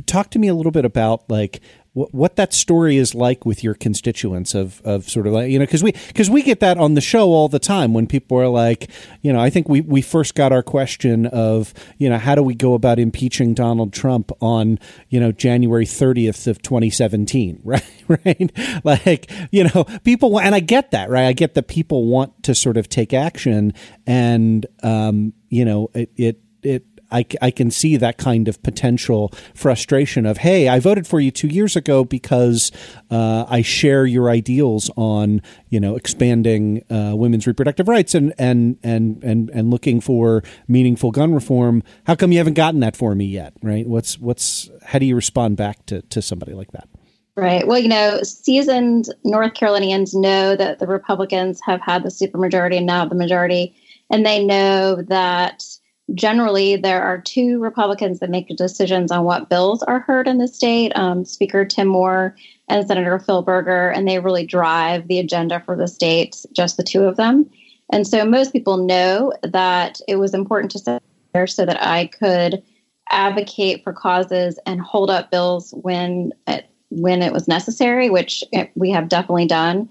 talk to me a little bit about like what, what that story is like with your constituents of, of sort of like you know because we because we get that on the show all the time when people are like you know I think we we first got our question of you know how do we go about impeaching Donald Trump on you know January 30th of 2017 [LAUGHS] right right? Like you know people and I get that right? I get that people want to sort of take action and um you know it it it I, I can see that kind of potential frustration of, hey, I voted for you two years ago because uh, I share your ideals on you know expanding uh, women's reproductive rights and, and and and and looking for meaningful gun reform. How come you haven't gotten that for me yet? Right? What's what's how do you respond back to to somebody like that? Right. Well, you know, seasoned North Carolinians know that the Republicans have had the supermajority and now the majority, and they know that generally there are two Republicans that make decisions on what bills are heard in the state um, Speaker Tim Moore and Senator Phil Berger, and they really drive the agenda for the state, just the two of them. And so most people know that it was important to sit there so that I could advocate for causes and hold up bills when it, when it was necessary, which we have definitely done.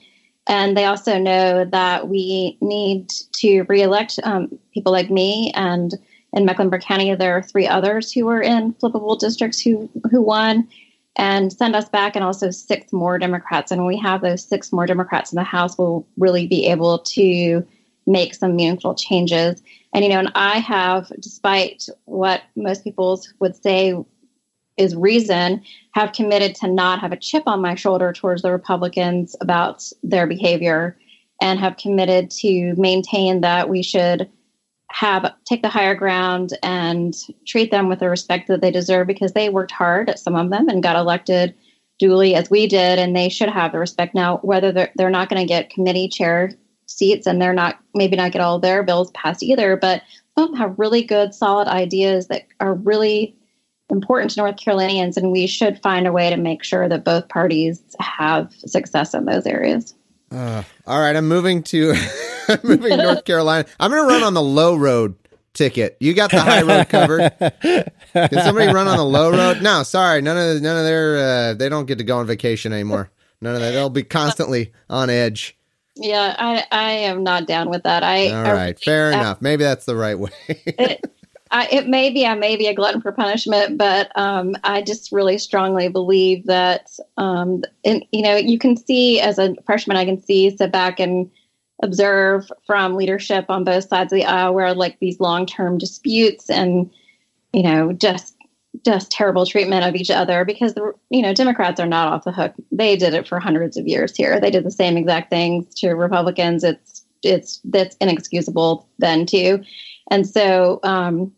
And they also know that we need to reelect um, people like me. And in Mecklenburg County, there are three others who were in flippable districts who who won, and send us back, and also six more Democrats. And when we have those six more Democrats in the House, we'll really be able to make some meaningful changes. And you know, and I have, despite what most people would say is reason have committed to not have a chip on my shoulder towards the Republicans about their behavior and have committed to maintain that we should have take the higher ground and treat them with the respect that they deserve because they worked hard at some of them and got elected duly as we did and they should have the respect. Now whether they're, they're not going to get committee chair seats and they're not maybe not get all their bills passed either but some have really good solid ideas that are really important to North Carolinians, and we should find a way to make sure that both parties have success in those areas. Uh, all right, I'm moving to [LAUGHS] moving North [LAUGHS] Carolina. I'm going to run on the low road ticket. You got the high road covered. Can somebody run on the low road? No, sorry, none of none of their uh, they don't get to go on vacation anymore. None of that. They'll be constantly on edge. Yeah, I I am not down with that. I all right, I, fair I, enough. Maybe that's the right way. it, I, it may be I may be a glutton for punishment, but um, I just really strongly believe that um, in, you know you can see as a freshman I can see sit back and observe from leadership on both sides of the aisle where like these long term disputes and you know just just terrible treatment of each other because the you know Democrats are not off the hook. They did it for hundreds of years here. They did the same exact things to Republicans. It's it's that's inexcusable then too. And so um,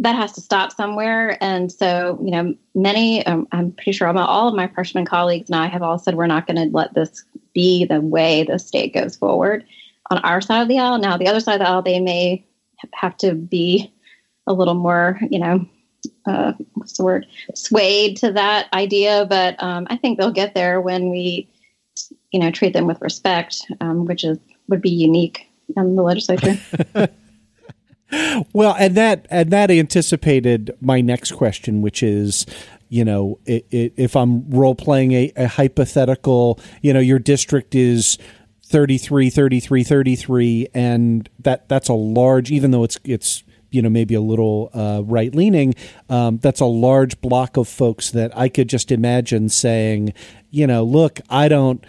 that has to stop somewhere. And so, you know, many, um, I'm pretty sure all of my freshman colleagues and I have all said we're not going to let this be the way the state goes forward on our side of the aisle. Now, the other side of the aisle, they may have to be a little more, you know, uh, what's the word, swayed to that idea. But um, I think they'll get there when we, you know, treat them with respect, um, which is would be unique in the legislature. [LAUGHS] well, and that and that anticipated my next question, which is, you know, it, it, if I'm role playing a, a hypothetical, you know, your district is 33 33 33 and that that's a large even though it's it's you know maybe a little uh, right leaning um, that's a large block of folks that i could just imagine saying you know look i don't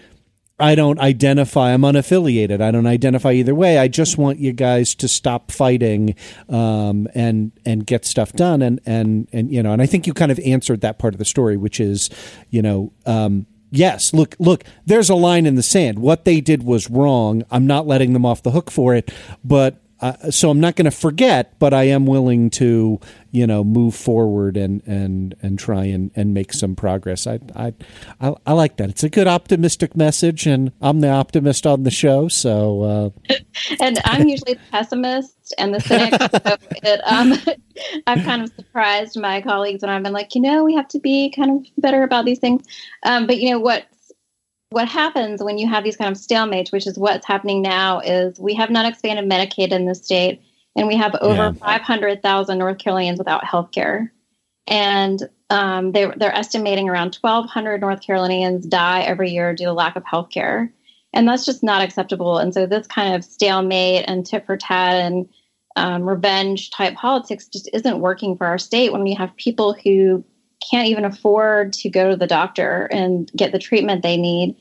I don't identify. I'm unaffiliated. I don't identify either way. I just want you guys to stop fighting um, and and get stuff done. And and and you know. And I think you kind of answered that part of the story, which is, you know. Um, yes, look, look, there's a line in the sand. What they did was wrong. I'm not letting them off the hook for it, but uh, so I'm not going to forget, but I am willing to, you know, move forward and and and try and, and make some progress. I, I I I like that. It's a good optimistic message, and I'm the optimist on the show. So, uh... [LAUGHS] and I'm usually the pessimist and the cynic. so [LAUGHS] it, um, [LAUGHS] I've kind of surprised my colleagues when I've been like, you know, we have to be kind of better about these things. Um, but you know what? What happens when you have these kind of stalemates, which is what's happening now, is we have not expanded Medicaid in the state, and we have over yeah. 500,000 North Carolinians without health care. And um, they, they're estimating around 1,200 North Carolinians die every year due to lack of health care. And that's just not acceptable. And so this kind of stalemate and tit for tat and um, revenge type politics just isn't working for our state when we have people who can't even afford to go to the doctor and get the treatment they need.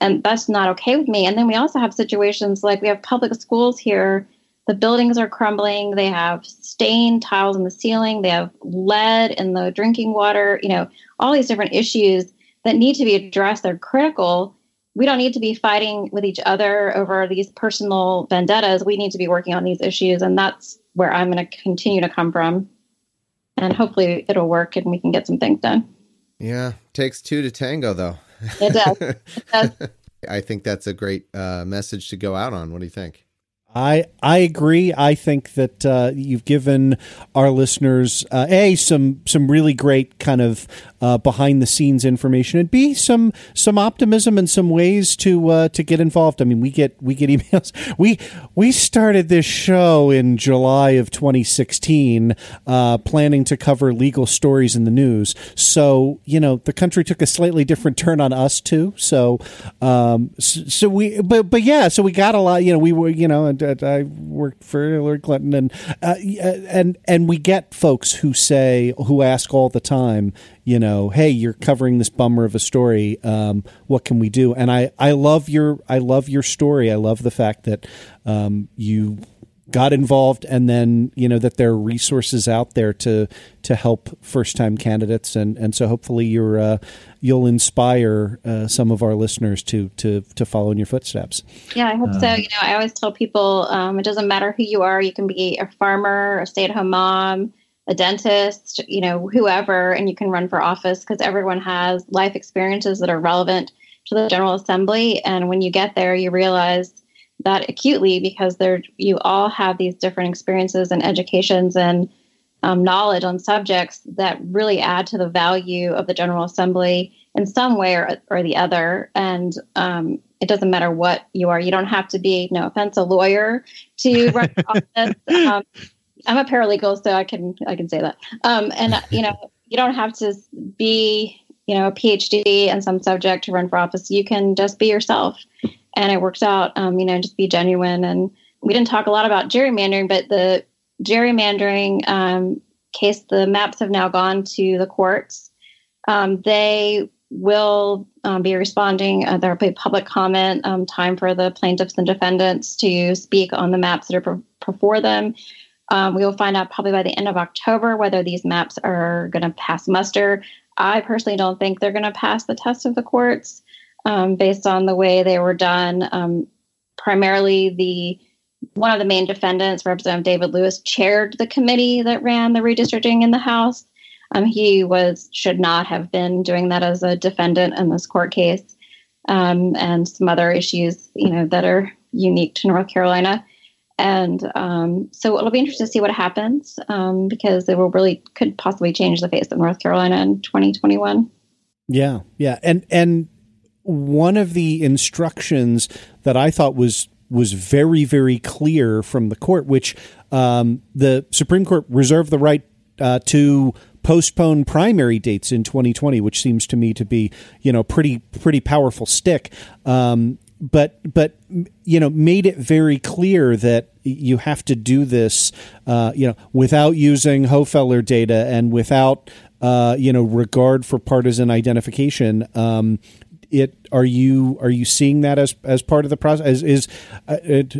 And that's not okay with me. And then we also have situations like we have public schools here the buildings are crumbling. They have stained tiles in the ceiling. They have lead in the drinking water. You know, all these different issues that need to be addressed. They're critical. We don't need to be fighting with each other over these personal vendettas. We need to be working on these issues, and that's where I'm going to continue to come from. And hopefully, it'll work, and we can get some things done. Yeah, takes two to tango, though. It does. [LAUGHS] it does. I think that's a great uh, message to go out on. What do you think? I I agree. I think that uh, you've given our listeners uh, a some some really great kind of uh, behind the scenes information, and b some some optimism and some ways to uh, to get involved. I mean, we get we get [LAUGHS] emails. We we started this show in July of 2016, uh, planning to cover legal stories in the news. So you know, the country took a slightly different turn on us too. So um, so, we but but yeah, so we got a lot. You know, we were you know. And, I worked for Hillary Clinton, and uh, and and we get folks who say who ask all the time, you know, hey, you're covering this bummer of a story. Um, what can we do? And I I love your I love your story. I love the fact that um, you got involved and then you know that there are resources out there to to help first time candidates and and so hopefully you're uh, you'll inspire uh, some of our listeners to to to follow in your footsteps yeah i hope so Um, you know i always tell people um, it doesn't matter who you are you can be a farmer a stay-at-home mom a dentist you know whoever and you can run for office because everyone has life experiences that are relevant to the general assembly and when you get there you realize that acutely because they're you all have these different experiences and educations and um, knowledge on subjects that really add to the value of the General Assembly in some way or, or the other. And um, it doesn't matter what you are. You don't have to be, no offense, a lawyer to run for [LAUGHS] office. Um, I'm a paralegal, so I can I can say that. Um, and [LAUGHS] you know, you don't have to be you know a PhD in some subject to run for office. You can just be yourself, and it works out. Um, you know, just be genuine. And we didn't talk a lot about gerrymandering, but the gerrymandering um, case, the maps have now gone to the courts. Um, they will um, be responding. Uh, there will be public comment um, time for the plaintiffs and defendants to speak on the maps that are before them. Um, we will find out probably by the end of October whether these maps are going to pass muster. I personally don't think they're going to pass the test of the courts um, based on the way they were done. Um, primarily, the one of the main defendants, Representative David Lewis, chaired the committee that ran the redistricting in the House. Um, he was should not have been doing that as a defendant in this court case, um, and some other issues, you know, that are unique to North Carolina. And um, so it'll be interesting to see what happens um, because it will really could possibly change the face of North Carolina in 2021. Yeah, yeah, and and one of the instructions that I thought was was very very clear from the court, which um, the Supreme Court reserved the right uh, to postpone primary dates in 2020, which seems to me to be you know pretty pretty powerful stick. Um, but but you know made it very clear that you have to do this uh, you know without using Hofeller data and without uh, you know regard for partisan identification. Um, it are you are you seeing that as as part of the process? Is, is uh, it,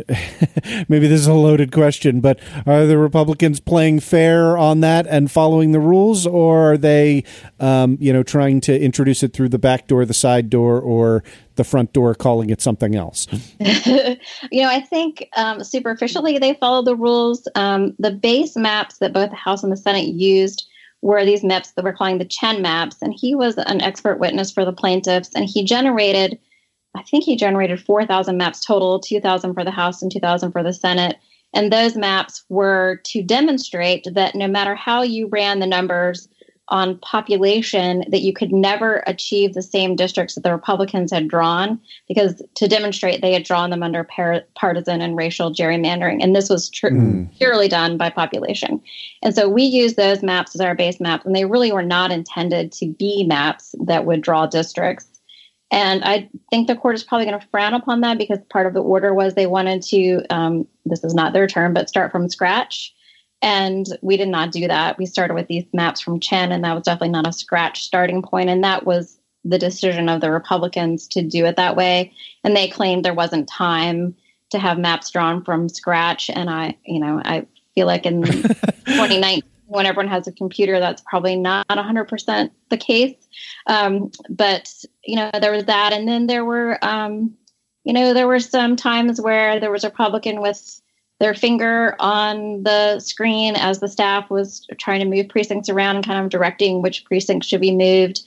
[LAUGHS] maybe this is a loaded question, but are the Republicans playing fair on that and following the rules, or are they um, you know trying to introduce it through the back door, the side door, or the front door, calling it something else? [LAUGHS] you know, I think um, superficially they follow the rules. Um, the base maps that both the House and the Senate used were these maps that we're calling the Chen maps, and he was an expert witness for the plaintiffs, and he generated, I think he generated four thousand maps total, two thousand for the House and two thousand for the Senate. And those maps were to demonstrate that no matter how you ran the numbers on population that you could never achieve the same districts that the Republicans had drawn because to demonstrate they had drawn them under par- partisan and racial gerrymandering. And this was tr- Mm. purely done by population. And so we used those maps as our base maps, and they really were not intended to be maps that would draw districts. And I think the court is probably going to frown upon that because part of the order was they wanted to, um, this is not their term, but start from scratch. And we did not do that. We started with these maps from Chen, and that was definitely not a scratch starting point. And that was the decision of the Republicans to do it that way. And they claimed there wasn't time to have maps drawn from scratch. And I, you know, I feel like in [LAUGHS] 2019, when everyone has a computer, that's probably not 100% the case. Um, but, you know, there was that. And then there were, um, you know, there were some times where there was a Republican with their finger on the screen as the staff was trying to move precincts around and kind of directing which precincts should be moved.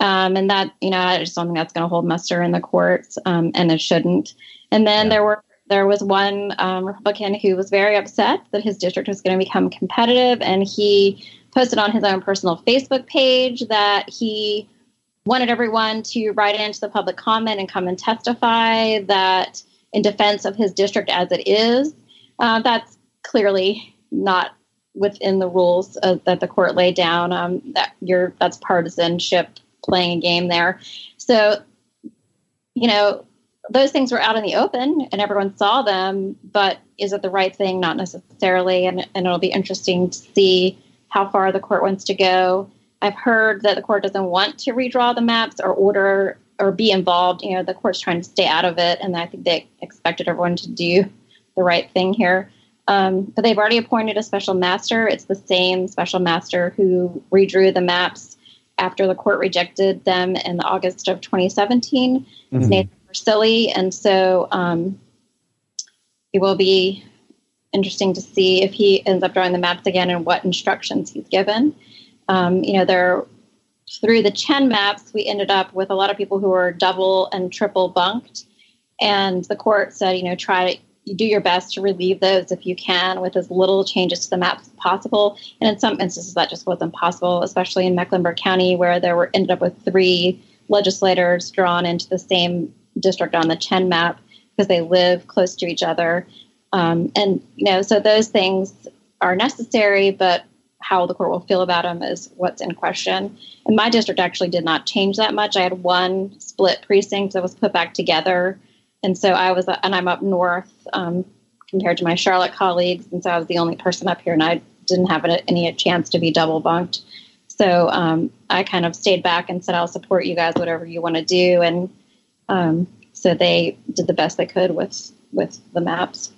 Um, and that, you know, I just don't think that's going to hold muster in the courts, um, and it shouldn't. And then yeah. there were there was one um, Republican who was very upset that his district was going to become competitive, and he posted on his own personal Facebook page that he wanted everyone to write into the public comment and come and testify that in defense of his district as it is. Uh, that's clearly not within the rules uh, that the court laid down. Um, that you're that's partisanship playing a game there. So, you know, those things were out in the open and everyone saw them, but is it the right thing? Not necessarily. And, and it'll be interesting to see how far the court wants to go. I've heard that the court doesn't want to redraw the maps or order or be involved. You know, the court's trying to stay out of it, and I think they expected everyone to do the right thing here. Um, but they've already appointed a special master. It's the same special master who redrew the maps after the court rejected them in August of 2017. Mm-hmm. His name is Persily, and so um, it will be interesting to see if he ends up drawing the maps again and what instructions he's given. Um, you know, there through the Chen maps, we ended up with a lot of people who were double and triple bunked, and the court said, you know, try you do your best to relieve those if you can with as little changes to the map as possible. And in some instances, that just wasn't possible, especially in Mecklenburg County, where there were ended up with three legislators drawn into the same district on the Chen map because they live close to each other. Um, and you know, so those things are necessary, but how the court will feel about them is what's in question. And my district actually did not change that much. I had one split precinct that was put back together and so I was, and I'm up north um, compared to my Charlotte colleagues, and so I was the only person up here, and I didn't have any chance to be double bunked. So um, I kind of stayed back and said, "I'll support you guys, whatever you want to do," and um, so they did the best they could with with the maps.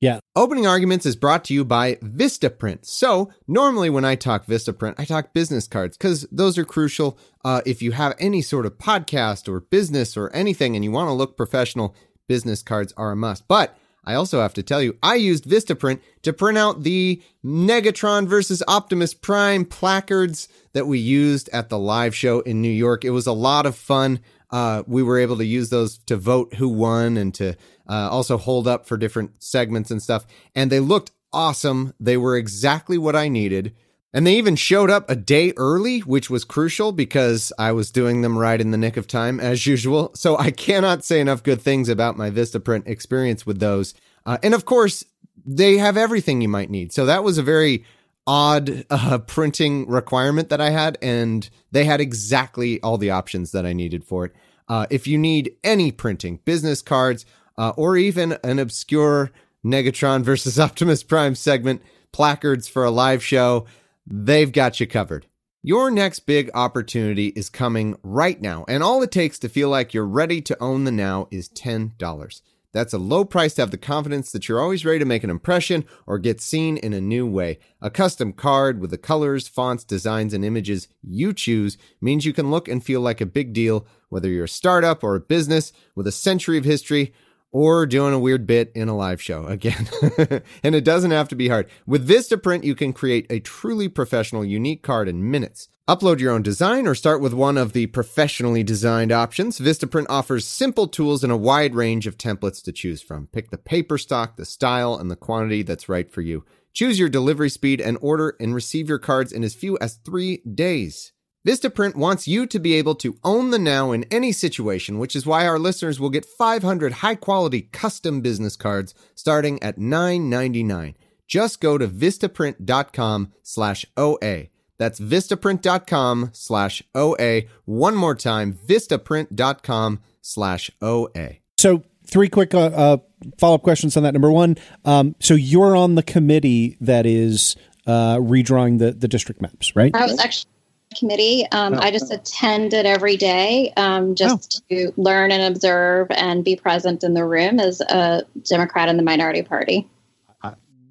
Yeah. Opening Arguments is brought to you by Vistaprint. So, normally when I talk Vistaprint, I talk business cards because those are crucial. Uh, if you have any sort of podcast or business or anything and you want to look professional, business cards are a must. But I also have to tell you, I used Vistaprint to print out the Negatron versus Optimus Prime placards that we used at the live show in New York. It was a lot of fun. Uh, we were able to use those to vote who won and to uh, also hold up for different segments and stuff. And they looked awesome. They were exactly what I needed. And they even showed up a day early, which was crucial because I was doing them right in the nick of time, as usual. So I cannot say enough good things about my Vistaprint experience with those. Uh, and of course, they have everything you might need. So that was a very odd uh, [LAUGHS] printing requirement that I had, and they had exactly all the options that I needed for it. Uh, if you need any printing, business cards, uh, or even an obscure Negatron versus [LAUGHS] Optimus Prime segment, placards for a live show, they've got you covered. Your next big opportunity is coming right now, and all it takes to feel like you're ready to own the now is $10. That's a low price to have the confidence that you're always ready to make an impression or get seen in a new way. A custom card with the colors, fonts, designs, and images you choose means you can look and feel like a big deal, whether you're a startup or a business with a century of history or doing a weird bit in a live show again. [LAUGHS] and it doesn't have to be hard. With Vistaprint, you can create a truly professional, unique card in minutes. Upload your own design or start with one of the professionally designed options. Vistaprint offers simple tools and a wide range of templates to choose from. Pick the paper stock, the style, and the quantity that's right for you. Choose your delivery speed and order and receive your cards in as few as three days. Vistaprint wants you to be able to own the now in any situation, which is why our listeners will get 500 high quality custom business cards starting at $9.99. Just go to vistaprint.com slash OA. That's vistaprint.com slash OA. One more time, vistaprint.com slash OA. So, three quick uh, uh, follow up questions on that. Number one, um, so you're on the committee that is uh, redrawing the, the district maps, right? I was actually committee. Um, I just attend it every day um, just to learn and observe and be present in the room as a Democrat in the minority party.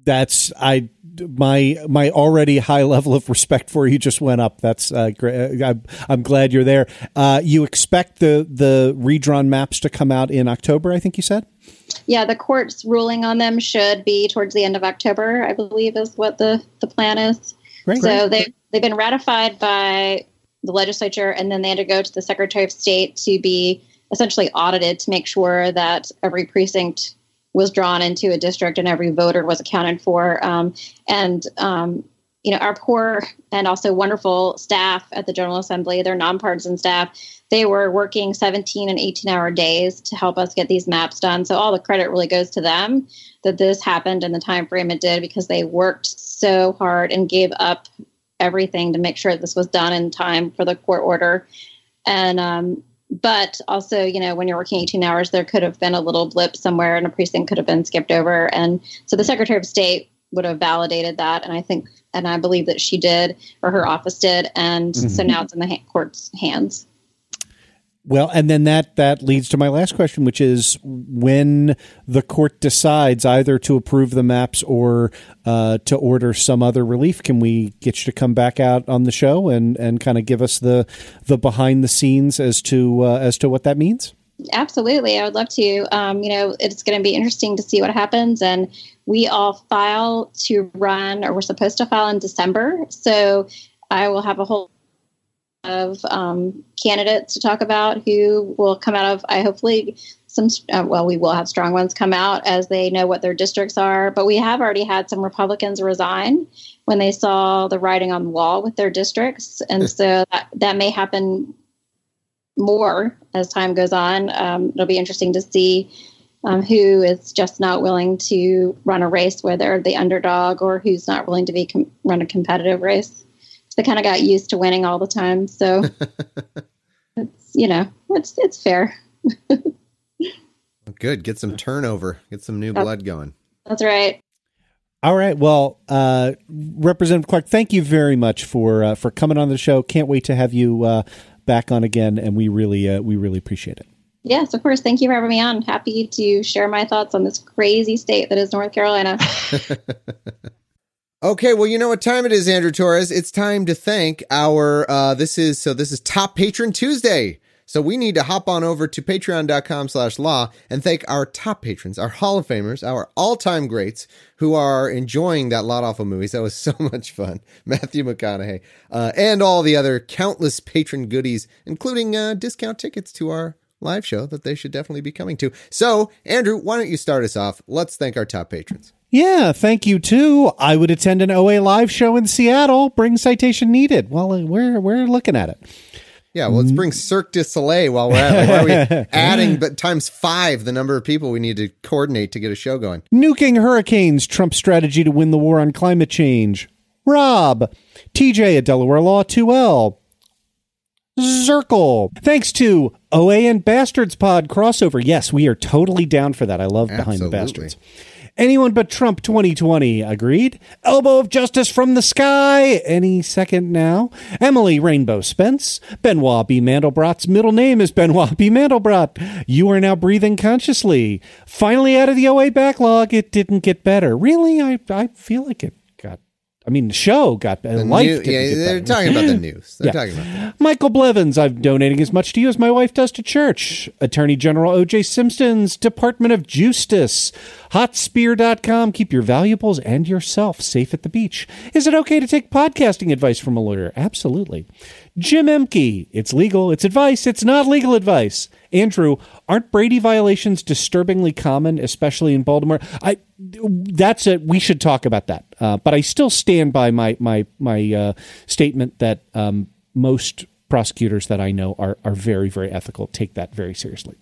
That's I my my already high level of respect for you just went up. That's uh, great. I'm, I'm glad you're there. Uh, you expect the the redrawn maps to come out in October? I think you said. Yeah, the court's ruling on them should be towards the end of October, I believe, is what the the plan is. Great. So they they've been ratified by the legislature, and then they had to go to the Secretary of State to be essentially audited to make sure that every precinct was drawn into a district and every voter was accounted for. Um, and um, you know, our poor and also wonderful staff at the General Assembly, their nonpartisan staff, they were working 17 and 18 hour days to help us get these maps done. So all the credit really goes to them that this happened in the time frame it did because they worked so hard and gave up everything to make sure this was done in time for the court order. And um, but also, you know, when you're working 18 hours, there could have been a little blip somewhere and a precinct could have been skipped over. And so the Secretary of State would have validated that. And I think, and I believe that she did, or her office did. And so Mhm. now it's in the ha- court's hands. Well, and then that that leads to my last question, which is when the court decides either to approve the maps or uh, to order some other relief, can we get you to come back out on the show and, and kind of give us the the behind the scenes as to uh, as to what that means? Absolutely. I would love to. Um, you know, it's going to be interesting to see what happens. And we all file to run, or we're supposed to file in December. So I will have a whole of um, candidates to talk about who will come out of, I hopefully, some, uh, well, we will have strong ones come out as they know what their districts are. But we have already had some Republicans resign when they saw the writing on the wall with their districts. And so that, that may happen more as time goes on. Um, it'll be interesting to see um, who is just not willing to run a race where they're the underdog or who's not willing to be com- run a competitive race. They kind of got used to winning all the time, so [LAUGHS] it's you know it's it's fair. [LAUGHS] Good. Get some turnover. Get some new Yep. blood going. That's right. All right. Well, uh, Representative Clark, thank you very much for uh, for coming on the show. Can't wait to have you uh, back on again, and we really uh, we really appreciate it. Yes, of course. Thank you for having me on. Happy to share my thoughts on this crazy state that is North Carolina. [LAUGHS] Okay, well, you know what time it is, Andrew Torrez. It's time to thank our uh this is so this is Top Patron Tuesday. So we need to hop on over to patreon.com slash law and thank our top patrons, our Hall of Famers, our all-time greats who are enjoying that Law'd Awful movies. That was [LAUGHS] so much fun. Matthew McConaughey, uh, and all the other countless patron goodies, including uh, discount tickets to our live show that they should definitely be coming to. So, Andrew, why don't you start us off? Let's thank our top patrons. Yeah, thank you too. I would attend an OA live show in Seattle. Bring citation needed. Well, uh, we're we're looking at it. Yeah, well, let's bring Cirque du Soleil while we're at it. Why are we [LAUGHS] adding but times five the number of people we need to coordinate to get a show going? Nuking hurricanes, Trump's strategy to win the war on climate change. Rob, TJ at Delaware Law 2L. Zirkle. Thanks to OA and Bastards Pod crossover. Yes, we are totally down for that. I love Behind the Bastards. Anyone but Trump 2020. Agreed. Elbow of Justice from the Sky. Any second now. Emily Rainbow Spence. Benoit B. Mandelbrot's middle name is Benoit B. Mandelbrot. You are now breathing consciously. Finally out of the OA backlog. It didn't get better. Really? I, I feel like it got. I mean, the show got uh, better. The Life new- yeah, they're talking about the [LAUGHS] news. They're Yeah. talking about that. Michael Blevins, I'm donating as much to you as my wife does to church. Attorney General O.J. Simpson's Department of Justice. Hotspear.com. Keep your valuables and yourself safe at the beach. Is it okay to take podcasting advice from a lawyer? Absolutely. Jim Emke. It's legal. It's advice. It's not legal advice. Andrew, aren't Brady violations disturbingly common, especially in Baltimore? I that's it. We should talk about that. Uh, but I still stand by my my my uh, statement that um, most prosecutors that I know are are very very ethical. Take that very seriously.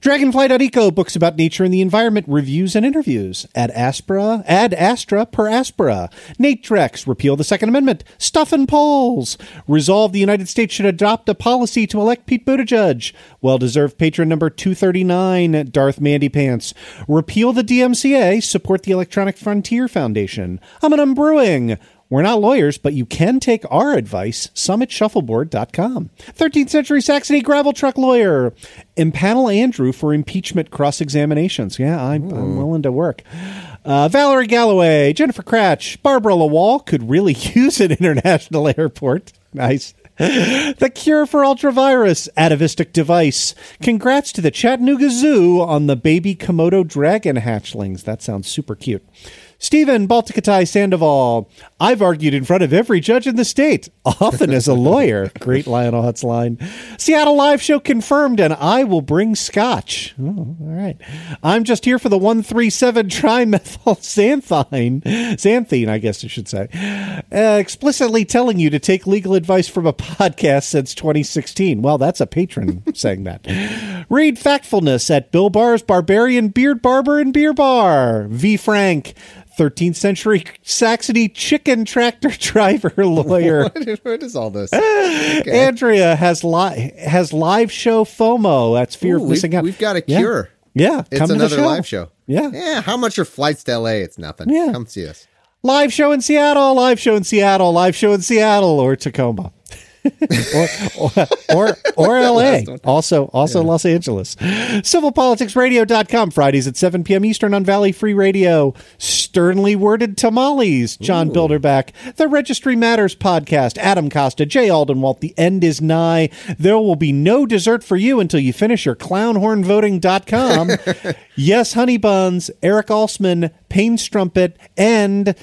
Dragonfly.eco books about nature and the environment, reviews and interviews. Ad Aspera, Ad Astra per Aspera. Nate Drex, repeal the Second Amendment. Stuff and polls. Resolve the United States should adopt a policy to elect Pete Buttigieg. Well deserved patron number 239, Darth Mandy Pants. Repeal the DMCA, support the Electronic Frontier Foundation. I'm an Brewing. We're not lawyers, but you can take our advice. Summit SummitShuffleboard.com. 13th century Saxony gravel truck lawyer. Impanel Andrew for impeachment cross examinations. Yeah, I'm, I'm willing to work. Uh, Valerie Galloway, Jennifer Cratch, Barbara Lawal could really [LAUGHS] use an international airport. Nice. The cure for ultravirus, atavistic device. Congrats to the Chattanooga Zoo on the baby Komodo dragon hatchlings. That sounds super cute. Stephen Baltikatai Sandoval. I've argued in front of every judge in the state, often as a lawyer. [LAUGHS] Great Lionel Hutz line. Seattle Live Show confirmed, and I will bring scotch. Oh, all right. I'm just here for the 137 trimethyl [LAUGHS] xanthine. Xanthine, I guess I should say. Uh, explicitly telling you to take legal advice from a podcast since 2016. Well, that's a patron [LAUGHS] saying that. Read Factfulness at Bill Barr's Barbarian Beard Barber and Beer Bar. V. Frank. 13th century Saxony chicken tractor [LAUGHS] driver [LAUGHS] lawyer. what, what is all this? [LAUGHS] Andrea has li- has live show FOMO. That's fear Ooh, of we've, missing out. we've got a cure. Yeah, It's come to the another show. live show. Yeah. Yeah. How much are flights to LA? It's nothing. Yeah. Come see us. Live show in Seattle, live show in Seattle, live show in Seattle or Tacoma. Or, or or or [LAUGHS] LA. Also also Los Angeles. Civilpoliticsradio.com Fridays at 7 p.m. Eastern on Valley Free Radio. Sternly worded tamales. John Bilderback. The Registry Matters podcast. Adam Costa, Jay Aldenwalt. The end is nigh. There will be no dessert for you until you finish your clownhornvoting.com. [LAUGHS] yes, honey buns. Eric Alsman, Payne Strumpet, and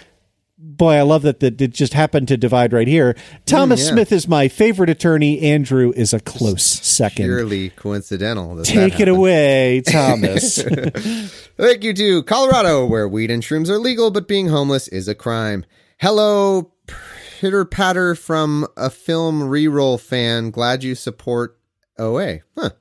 boy, I love that that it just happened to divide right here. Thomas mm, yeah. Smith is my favorite attorney. Andrew is a close second. Purely coincidental. Take it away, [LAUGHS] Thomas. [LAUGHS] Thank you to Colorado, where weed and shrooms are legal, but being homeless is a crime. Hello, pitter patter from a film reroll fan. Glad you support OA. Huh.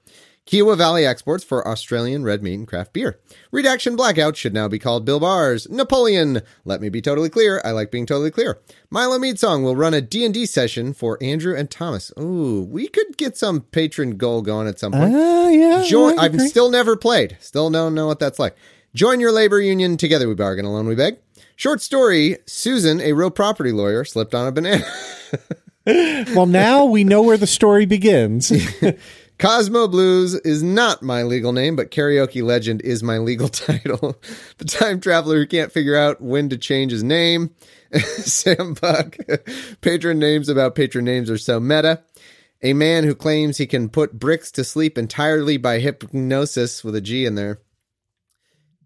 Kiowa Valley exports for Australian red meat and craft beer. Redaction Blackout should now be called Bill Bars. Napoleon. Let me be totally clear. I like being totally clear. Milo Mead Song will run a D&D session for Andrew and Thomas. Ooh, we could get some patron goal going at some point. Ah, yeah. Join. I've still never played. Still don't know what that's like. Join your labor union. Together we bargain. Alone we beg. Short story: Susan, a real property lawyer, slipped on a banana. [LAUGHS] well, now we know where the story begins. [LAUGHS] Cosmo Blues is not my legal name, but karaoke legend is my legal [LAUGHS] title. the time traveler who can't figure out when to change his name. [LAUGHS] Sam Buck. [LAUGHS] patron names about patron names are so meta. A man who claims he can put bricks to sleep entirely by hypnosis with a G in there.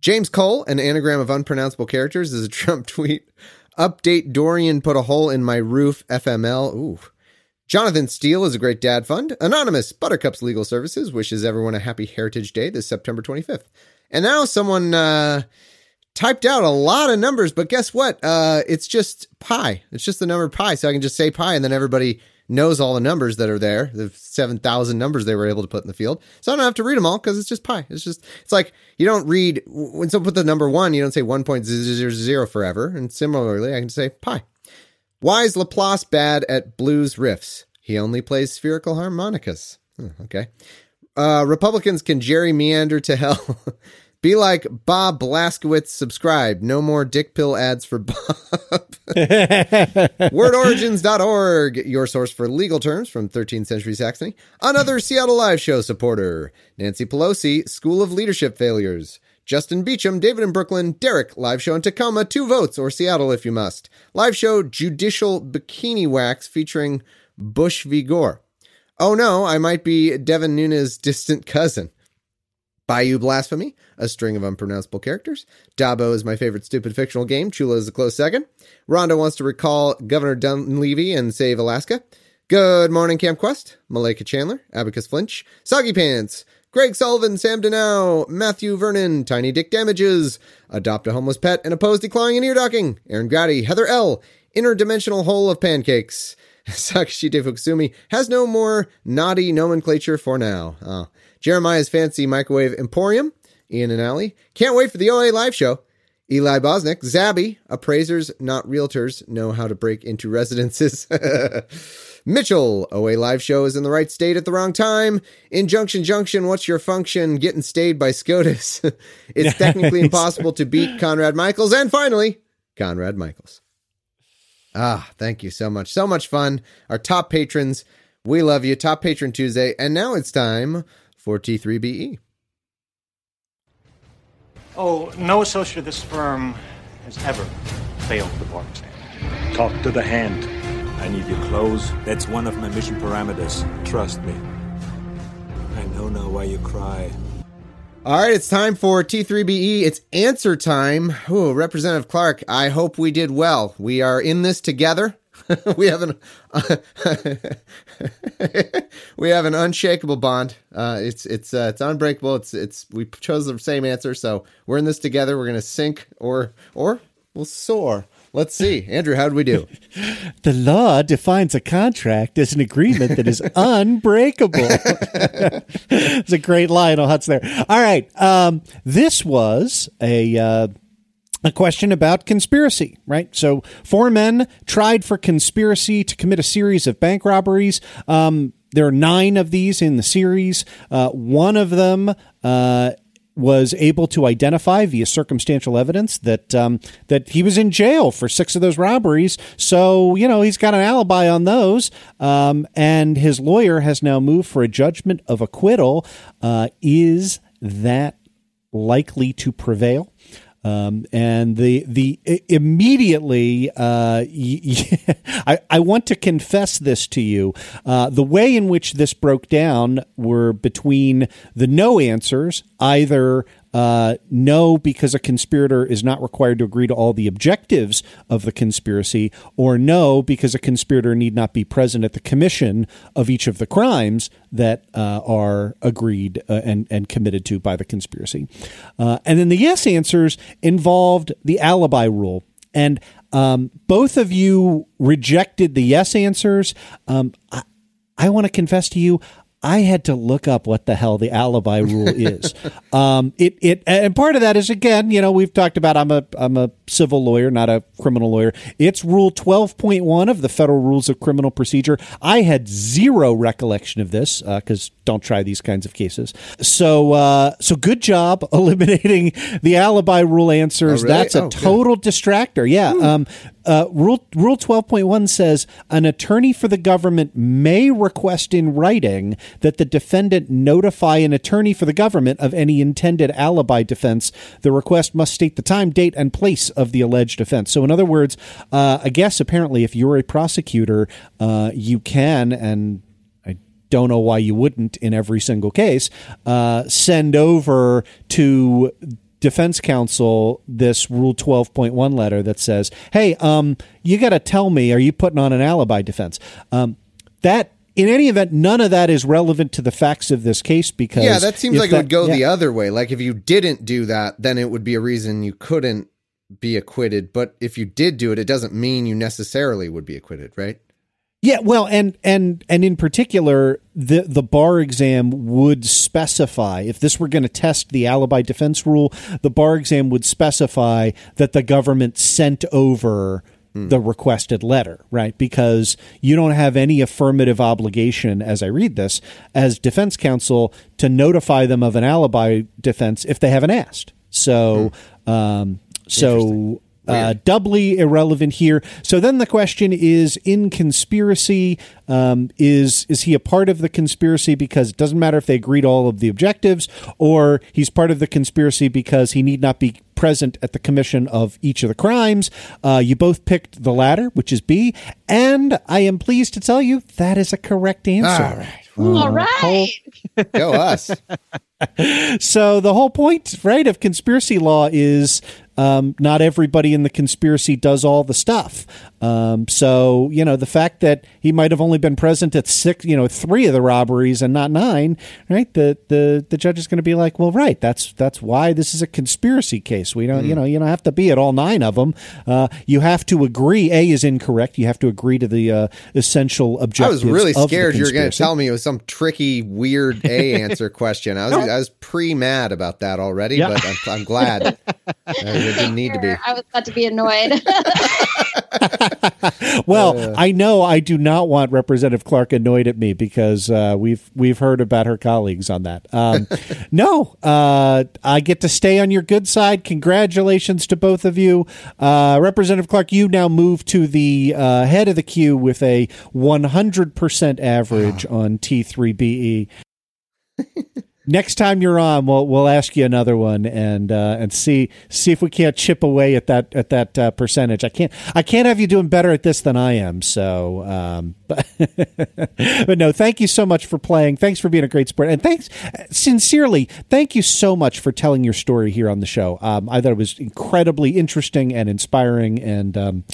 James Cole, an anagram of unpronounceable characters, is a Trump tweet. Update Dorian put a hole in my roof. FML. Ooh. Jonathan Steele is a great dad fund. Anonymous, Buttercup's Legal Services, wishes everyone a happy Heritage Day this September 25th. And now someone uh, typed out a lot of numbers, but guess what? Uh, it's just pi. It's just the number pi. So I can just say pi, and then everybody knows all the numbers that are there, the 7,000 numbers they were able to put in the field. So I don't have to read them all because it's just pi. It's just, it's like you don't read, when someone put the number one, you don't say 1.000 forever. And similarly, I can say pi. Why is Laplace bad at blues riffs? He only plays spherical harmonicas. Hmm, okay. Uh, Republicans can jerry meander to hell. [LAUGHS] Be like Bob Blaskowitz. Subscribe. No more dick pill ads for Bob. [LAUGHS] WordOrigins.org, your source for legal terms from 13th century Saxony. Another Seattle Live Show supporter. Nancy Pelosi, School of Leadership Failures. Justin Beecham, David in Brooklyn, Derek, live show in Tacoma, two votes, or Seattle if you must. Live show Judicial Bikini Wax featuring Bush v. Gore. Oh no, I might be Devin Nunes' distant cousin. Bayou Blasphemy, a string of unpronounceable characters. Dabo is my favorite stupid fictional game. Chula is a close second. Rhonda wants to recall Governor Dunleavy and save Alaska. Good morning, Camp Quest. Malika Chandler, Abacus Flinch, Soggy Pants, Greg Sullivan, Sam Denow, Matthew Vernon, Tiny Dick Damages, Adopt a Homeless Pet and Oppose Declawing and Ear Docking, Aaron Grady, Heather L., Interdimensional Hole of Pancakes, [LAUGHS] Sakashi Fukusumi has no more naughty nomenclature for now. Oh. Jeremiah's Fancy Microwave Emporium, Ian and Allie. Can't wait for the OA live show. Eli Bosnick, Zabby, appraisers, not realtors, know how to break into residences. [LAUGHS] Mitchell, OA live show is in the right state at the wrong time. Injunction Junction, what's your function? Getting stayed by SCOTUS. [LAUGHS] it's technically [LAUGHS] impossible to beat Conrad Michaels. And finally, Conrad Michaels. Ah, thank you so much. So much fun. Our top patrons, we love you. Top Patron Tuesday. And now it's time for T3BE. Oh, no associate of this firm has ever failed the bar exam. Talk to the hand. I need your clothes. That's one of my mission parameters. Trust me. I know now why you cry. All right, it's time for T3BE. It's answer time. Ooh, Representative Clark, I hope we did well. We are in this together. [LAUGHS] we have an [LAUGHS] we have an unshakable bond. Uh, it's it's uh, it's unbreakable. It's it's we chose the same answer, so we're in this together. We're gonna sink or or we'll soar. Let's see, Andrew. How did we do? [LAUGHS] the law defines a contract as an agreement that is [LAUGHS] unbreakable. [LAUGHS] it's a great Lionel Hutz there. All right, um, this was a. Uh, a question about conspiracy, right? So, four men tried for conspiracy to commit a series of bank robberies. Um, there are nine of these in the series. Uh, one of them uh, was able to identify via circumstantial evidence that um, that he was in jail for six of those robberies. So you know he's got an alibi on those, um, and his lawyer has now moved for a judgment of acquittal. Uh, is that likely to prevail? Um, and the the immediately, uh, [LAUGHS] I, I want to confess this to you. Uh, the way in which this broke down were between the no answers, either uh, no, because a conspirator is not required to agree to all the objectives of the conspiracy, or no, because a conspirator need not be present at the commission of each of the crimes that uh, are agreed uh, and, and committed to by the conspiracy. Uh, and then the yes answers involved the alibi rule. And um, both of you rejected the yes answers. Um, I, I want to confess to you, I had to look up what the hell the alibi rule [LAUGHS] is. um, it it and part of that is again, you know, we've talked about. I'm a I'm a civil lawyer, not a criminal lawyer. It's Rule 12.1 of the Federal Rules of Criminal Procedure. I had zero recollection of this because uh, don't try these kinds of cases. So uh, so good job [LAUGHS] eliminating the alibi rule answers. Oh, really? That's a oh, total good. distractor. Yeah. Um, uh, rule Rule 12.1 says an attorney for the government may request in writing that the defendant notify an attorney for the government of any intended alibi defense. The request must state the time, date, and place of the alleged offense. So, in other words, uh, I guess apparently, if you're a prosecutor, uh, you can and I don't know why you wouldn't in every single case uh, send over to defense counsel this rule 12.1 letter that says hey um, you got to tell me are you putting on an alibi defense um, that in any event, none of that is relevant to the facts of this case because yeah, that seems like that, it would go yeah. the other way. Like if you didn't do that, then it would be a reason you couldn't be acquitted. But if you did do it, it doesn't mean you necessarily would be acquitted, right? Yeah, well, and and and in particular, the the bar exam would specify if this were going to test the alibi defense rule, the bar exam would specify that the government sent over the requested letter, right? Because you don't have any affirmative obligation, as I read this, as defense counsel to notify them of an alibi defense if they haven't asked. So, um, so. Uh, doubly irrelevant here. So then the question is: In conspiracy, um, is is he a part of the conspiracy because it doesn't matter if they agreed all of the objectives, or he's part of the conspiracy because he need not be present at the commission of each of the crimes. Uh, you both picked the latter, which is B, and I am pleased to tell you that is a correct answer. All right. All right. Go us. [LAUGHS] So the whole point, right, of conspiracy law is um, not everybody in the conspiracy does all the stuff. Um, so you know the fact that he might have only been present at six, you know, three of the robberies and not nine, right? The the the judge is going to be like, well, right, that's that's why this is a conspiracy case. We don't, you know, you don't have to be at all nine of them. Uh, you have to agree. A is incorrect. You have to agree to the uh, essential I was really scared you were going to tell me it was some tricky, weird A answer [LAUGHS] question. I was I was pre mad about that already, Yeah. but I'm, I'm glad. [LAUGHS] Uh, it didn't need to be. I was about to be annoyed. [LAUGHS] well, Uh. I know I do not want Representative Clark annoyed at me because uh, we've we've heard about her colleagues on that. Um, [LAUGHS] no, uh, I get to stay on your good side. Congratulations to both of you, uh, Representative Clark. You now move to the uh, head of the queue with a 100% average [SIGHS] on T3BE. [LAUGHS] Next time you're on, we'll we'll ask you another one and uh, and see see if we can't chip away at that at that uh, percentage. I can't I can't have you doing better at this than I am. So, um, but, [LAUGHS] but no, thank you so much for playing. Thanks for being a great sport, and thanks sincerely. Thank you so much for telling your story here on the show. Um, I thought it was incredibly interesting and inspiring, and um,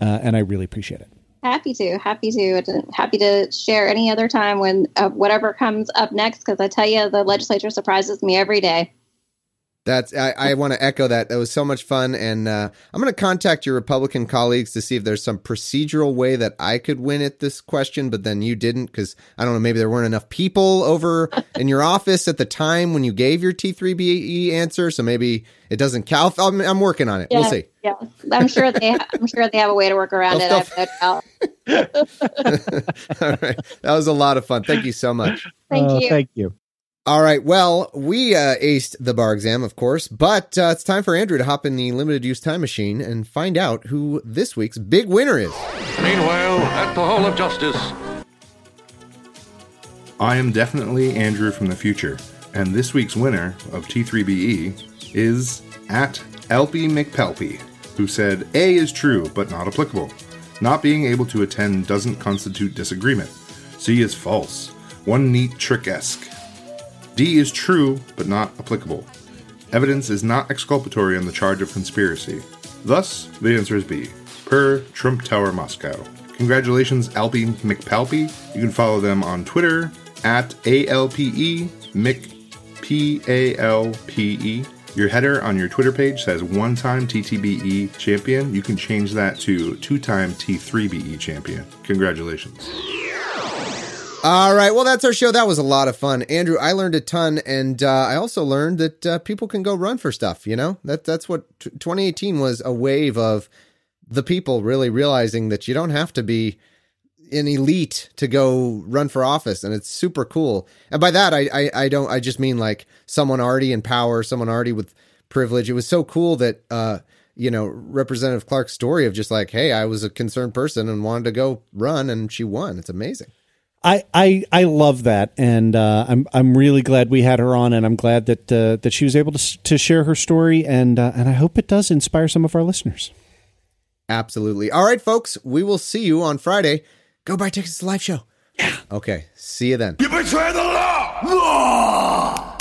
uh, and I really appreciate it. Happy to, happy to, happy to share any other time when uh, whatever comes up next. Because I tell you, the legislature surprises me every day. That's I, I want to echo that. That was so much fun, and uh, I'm going to contact your Republican colleagues to see if there's some procedural way that I could win at this question, but then you didn't because I don't know. Maybe there weren't enough people over in your office at the time when you gave your T3BE answer, so maybe it doesn't count. I'm, I'm working on it. We'll see. Yeah, I'm sure they. Ha- I'm sure they have a way to work around They'll it. I have no [LAUGHS] doubt. All right, that was a lot of fun. Thank you so much. Thank Uh, you. Thank you. All right. Well, we uh, aced the bar exam, of course, but uh, it's time for Andrew to hop in the limited use time machine and find out who this week's big winner is. Meanwhile, at the Hall of Justice. I am definitely Andrew from the future, and this week's winner of T3BE is at Alpe McPalpe, who said A is true but not applicable. Not being able to attend doesn't constitute disagreement. C is false. One neat trick esque. D is true but not applicable. Evidence is not exculpatory on the charge of conspiracy. Thus, the answer is B, per Trump Tower Moscow. Congratulations, Alpe McPalpe. You can follow them on Twitter at ALPE Mc P A L P E. Your header on your Twitter page says one time TTBE champion. You can change that to two time T3BE champion. Congratulations. All right. Well, that's our show. That was a lot of fun. Andrew, I learned a ton. And uh, I also learned that uh, people can go run for stuff. You know, that, that's what t- 2018 was a wave of the people really realizing that you don't have to be an elite to go run for office. And it's super cool. And by that, I, I, I don't, I just mean like someone already in power, someone already with privilege. It was so cool that, uh, you know, Representative Clark's story of just like, hey, I was a concerned person and wanted to go run and she won. It's amazing. I, I, I love that, and uh, I'm I'm really glad we had her on, and I'm glad that uh, that she was able to to share her story, and uh, and I hope it does inspire some of our listeners. Absolutely. All right, folks, we will see you on Friday. Go buy tickets to the live show. Yeah. Okay. See you then. You betray the law! Law!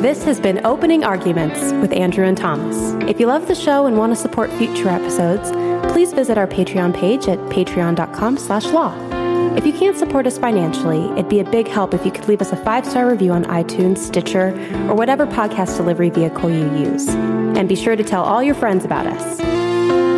This has been Opening Arguments with Andrew and Thomas. If you love the show and want to support future episodes, please visit our Patreon page at patreon.com slash law. If you can't support us financially, it'd be a big help if you could leave us a five-star review on iTunes, Stitcher, or whatever podcast delivery vehicle you use. And be sure to tell all your friends about us.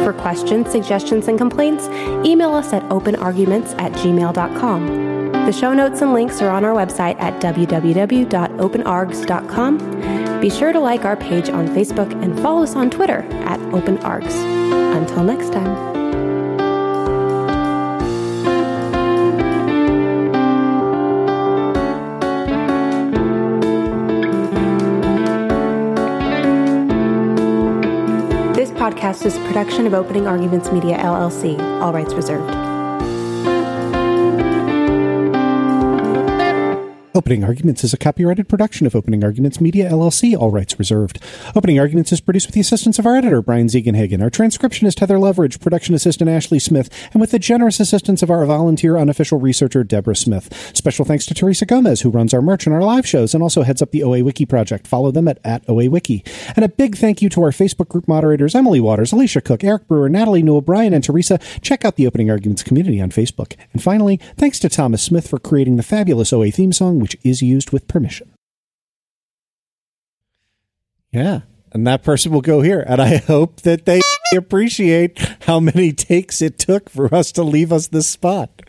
For questions, suggestions, and complaints, email us at openarguments at gmail.com. The show notes and links are on our website at www.openargs.com. Be sure to like our page on Facebook and follow us on Twitter at openargs. Until next time. This podcast is a production of Opening Arguments Media LLC, all rights reserved. Opening Arguments is a copyrighted production of Opening Arguments Media LLC, all rights reserved. Opening Arguments is produced with the assistance of our editor, Brian Ziegenhagen, our transcriptionist, Heather Leverage, production assistant, Ashley Smith, and with the generous assistance of our volunteer unofficial researcher, Deborah Smith. Special thanks to Teresa Gomez, who runs our merch and our live shows and also heads up the OA Wiki project. Follow them at, at OA Wiki. And a big thank you to our Facebook group moderators, Emily Waters, Alicia Cook, Eric Brewer, Natalie Newell, Brian, and Teresa. Check out the Opening Arguments community on Facebook. And finally, thanks to Thomas Smith for creating the fabulous OA theme song, which is used with permission. Yeah. And that person will go here. And I [LAUGHS] hope that they appreciate how many takes it took for us to leave us this spot.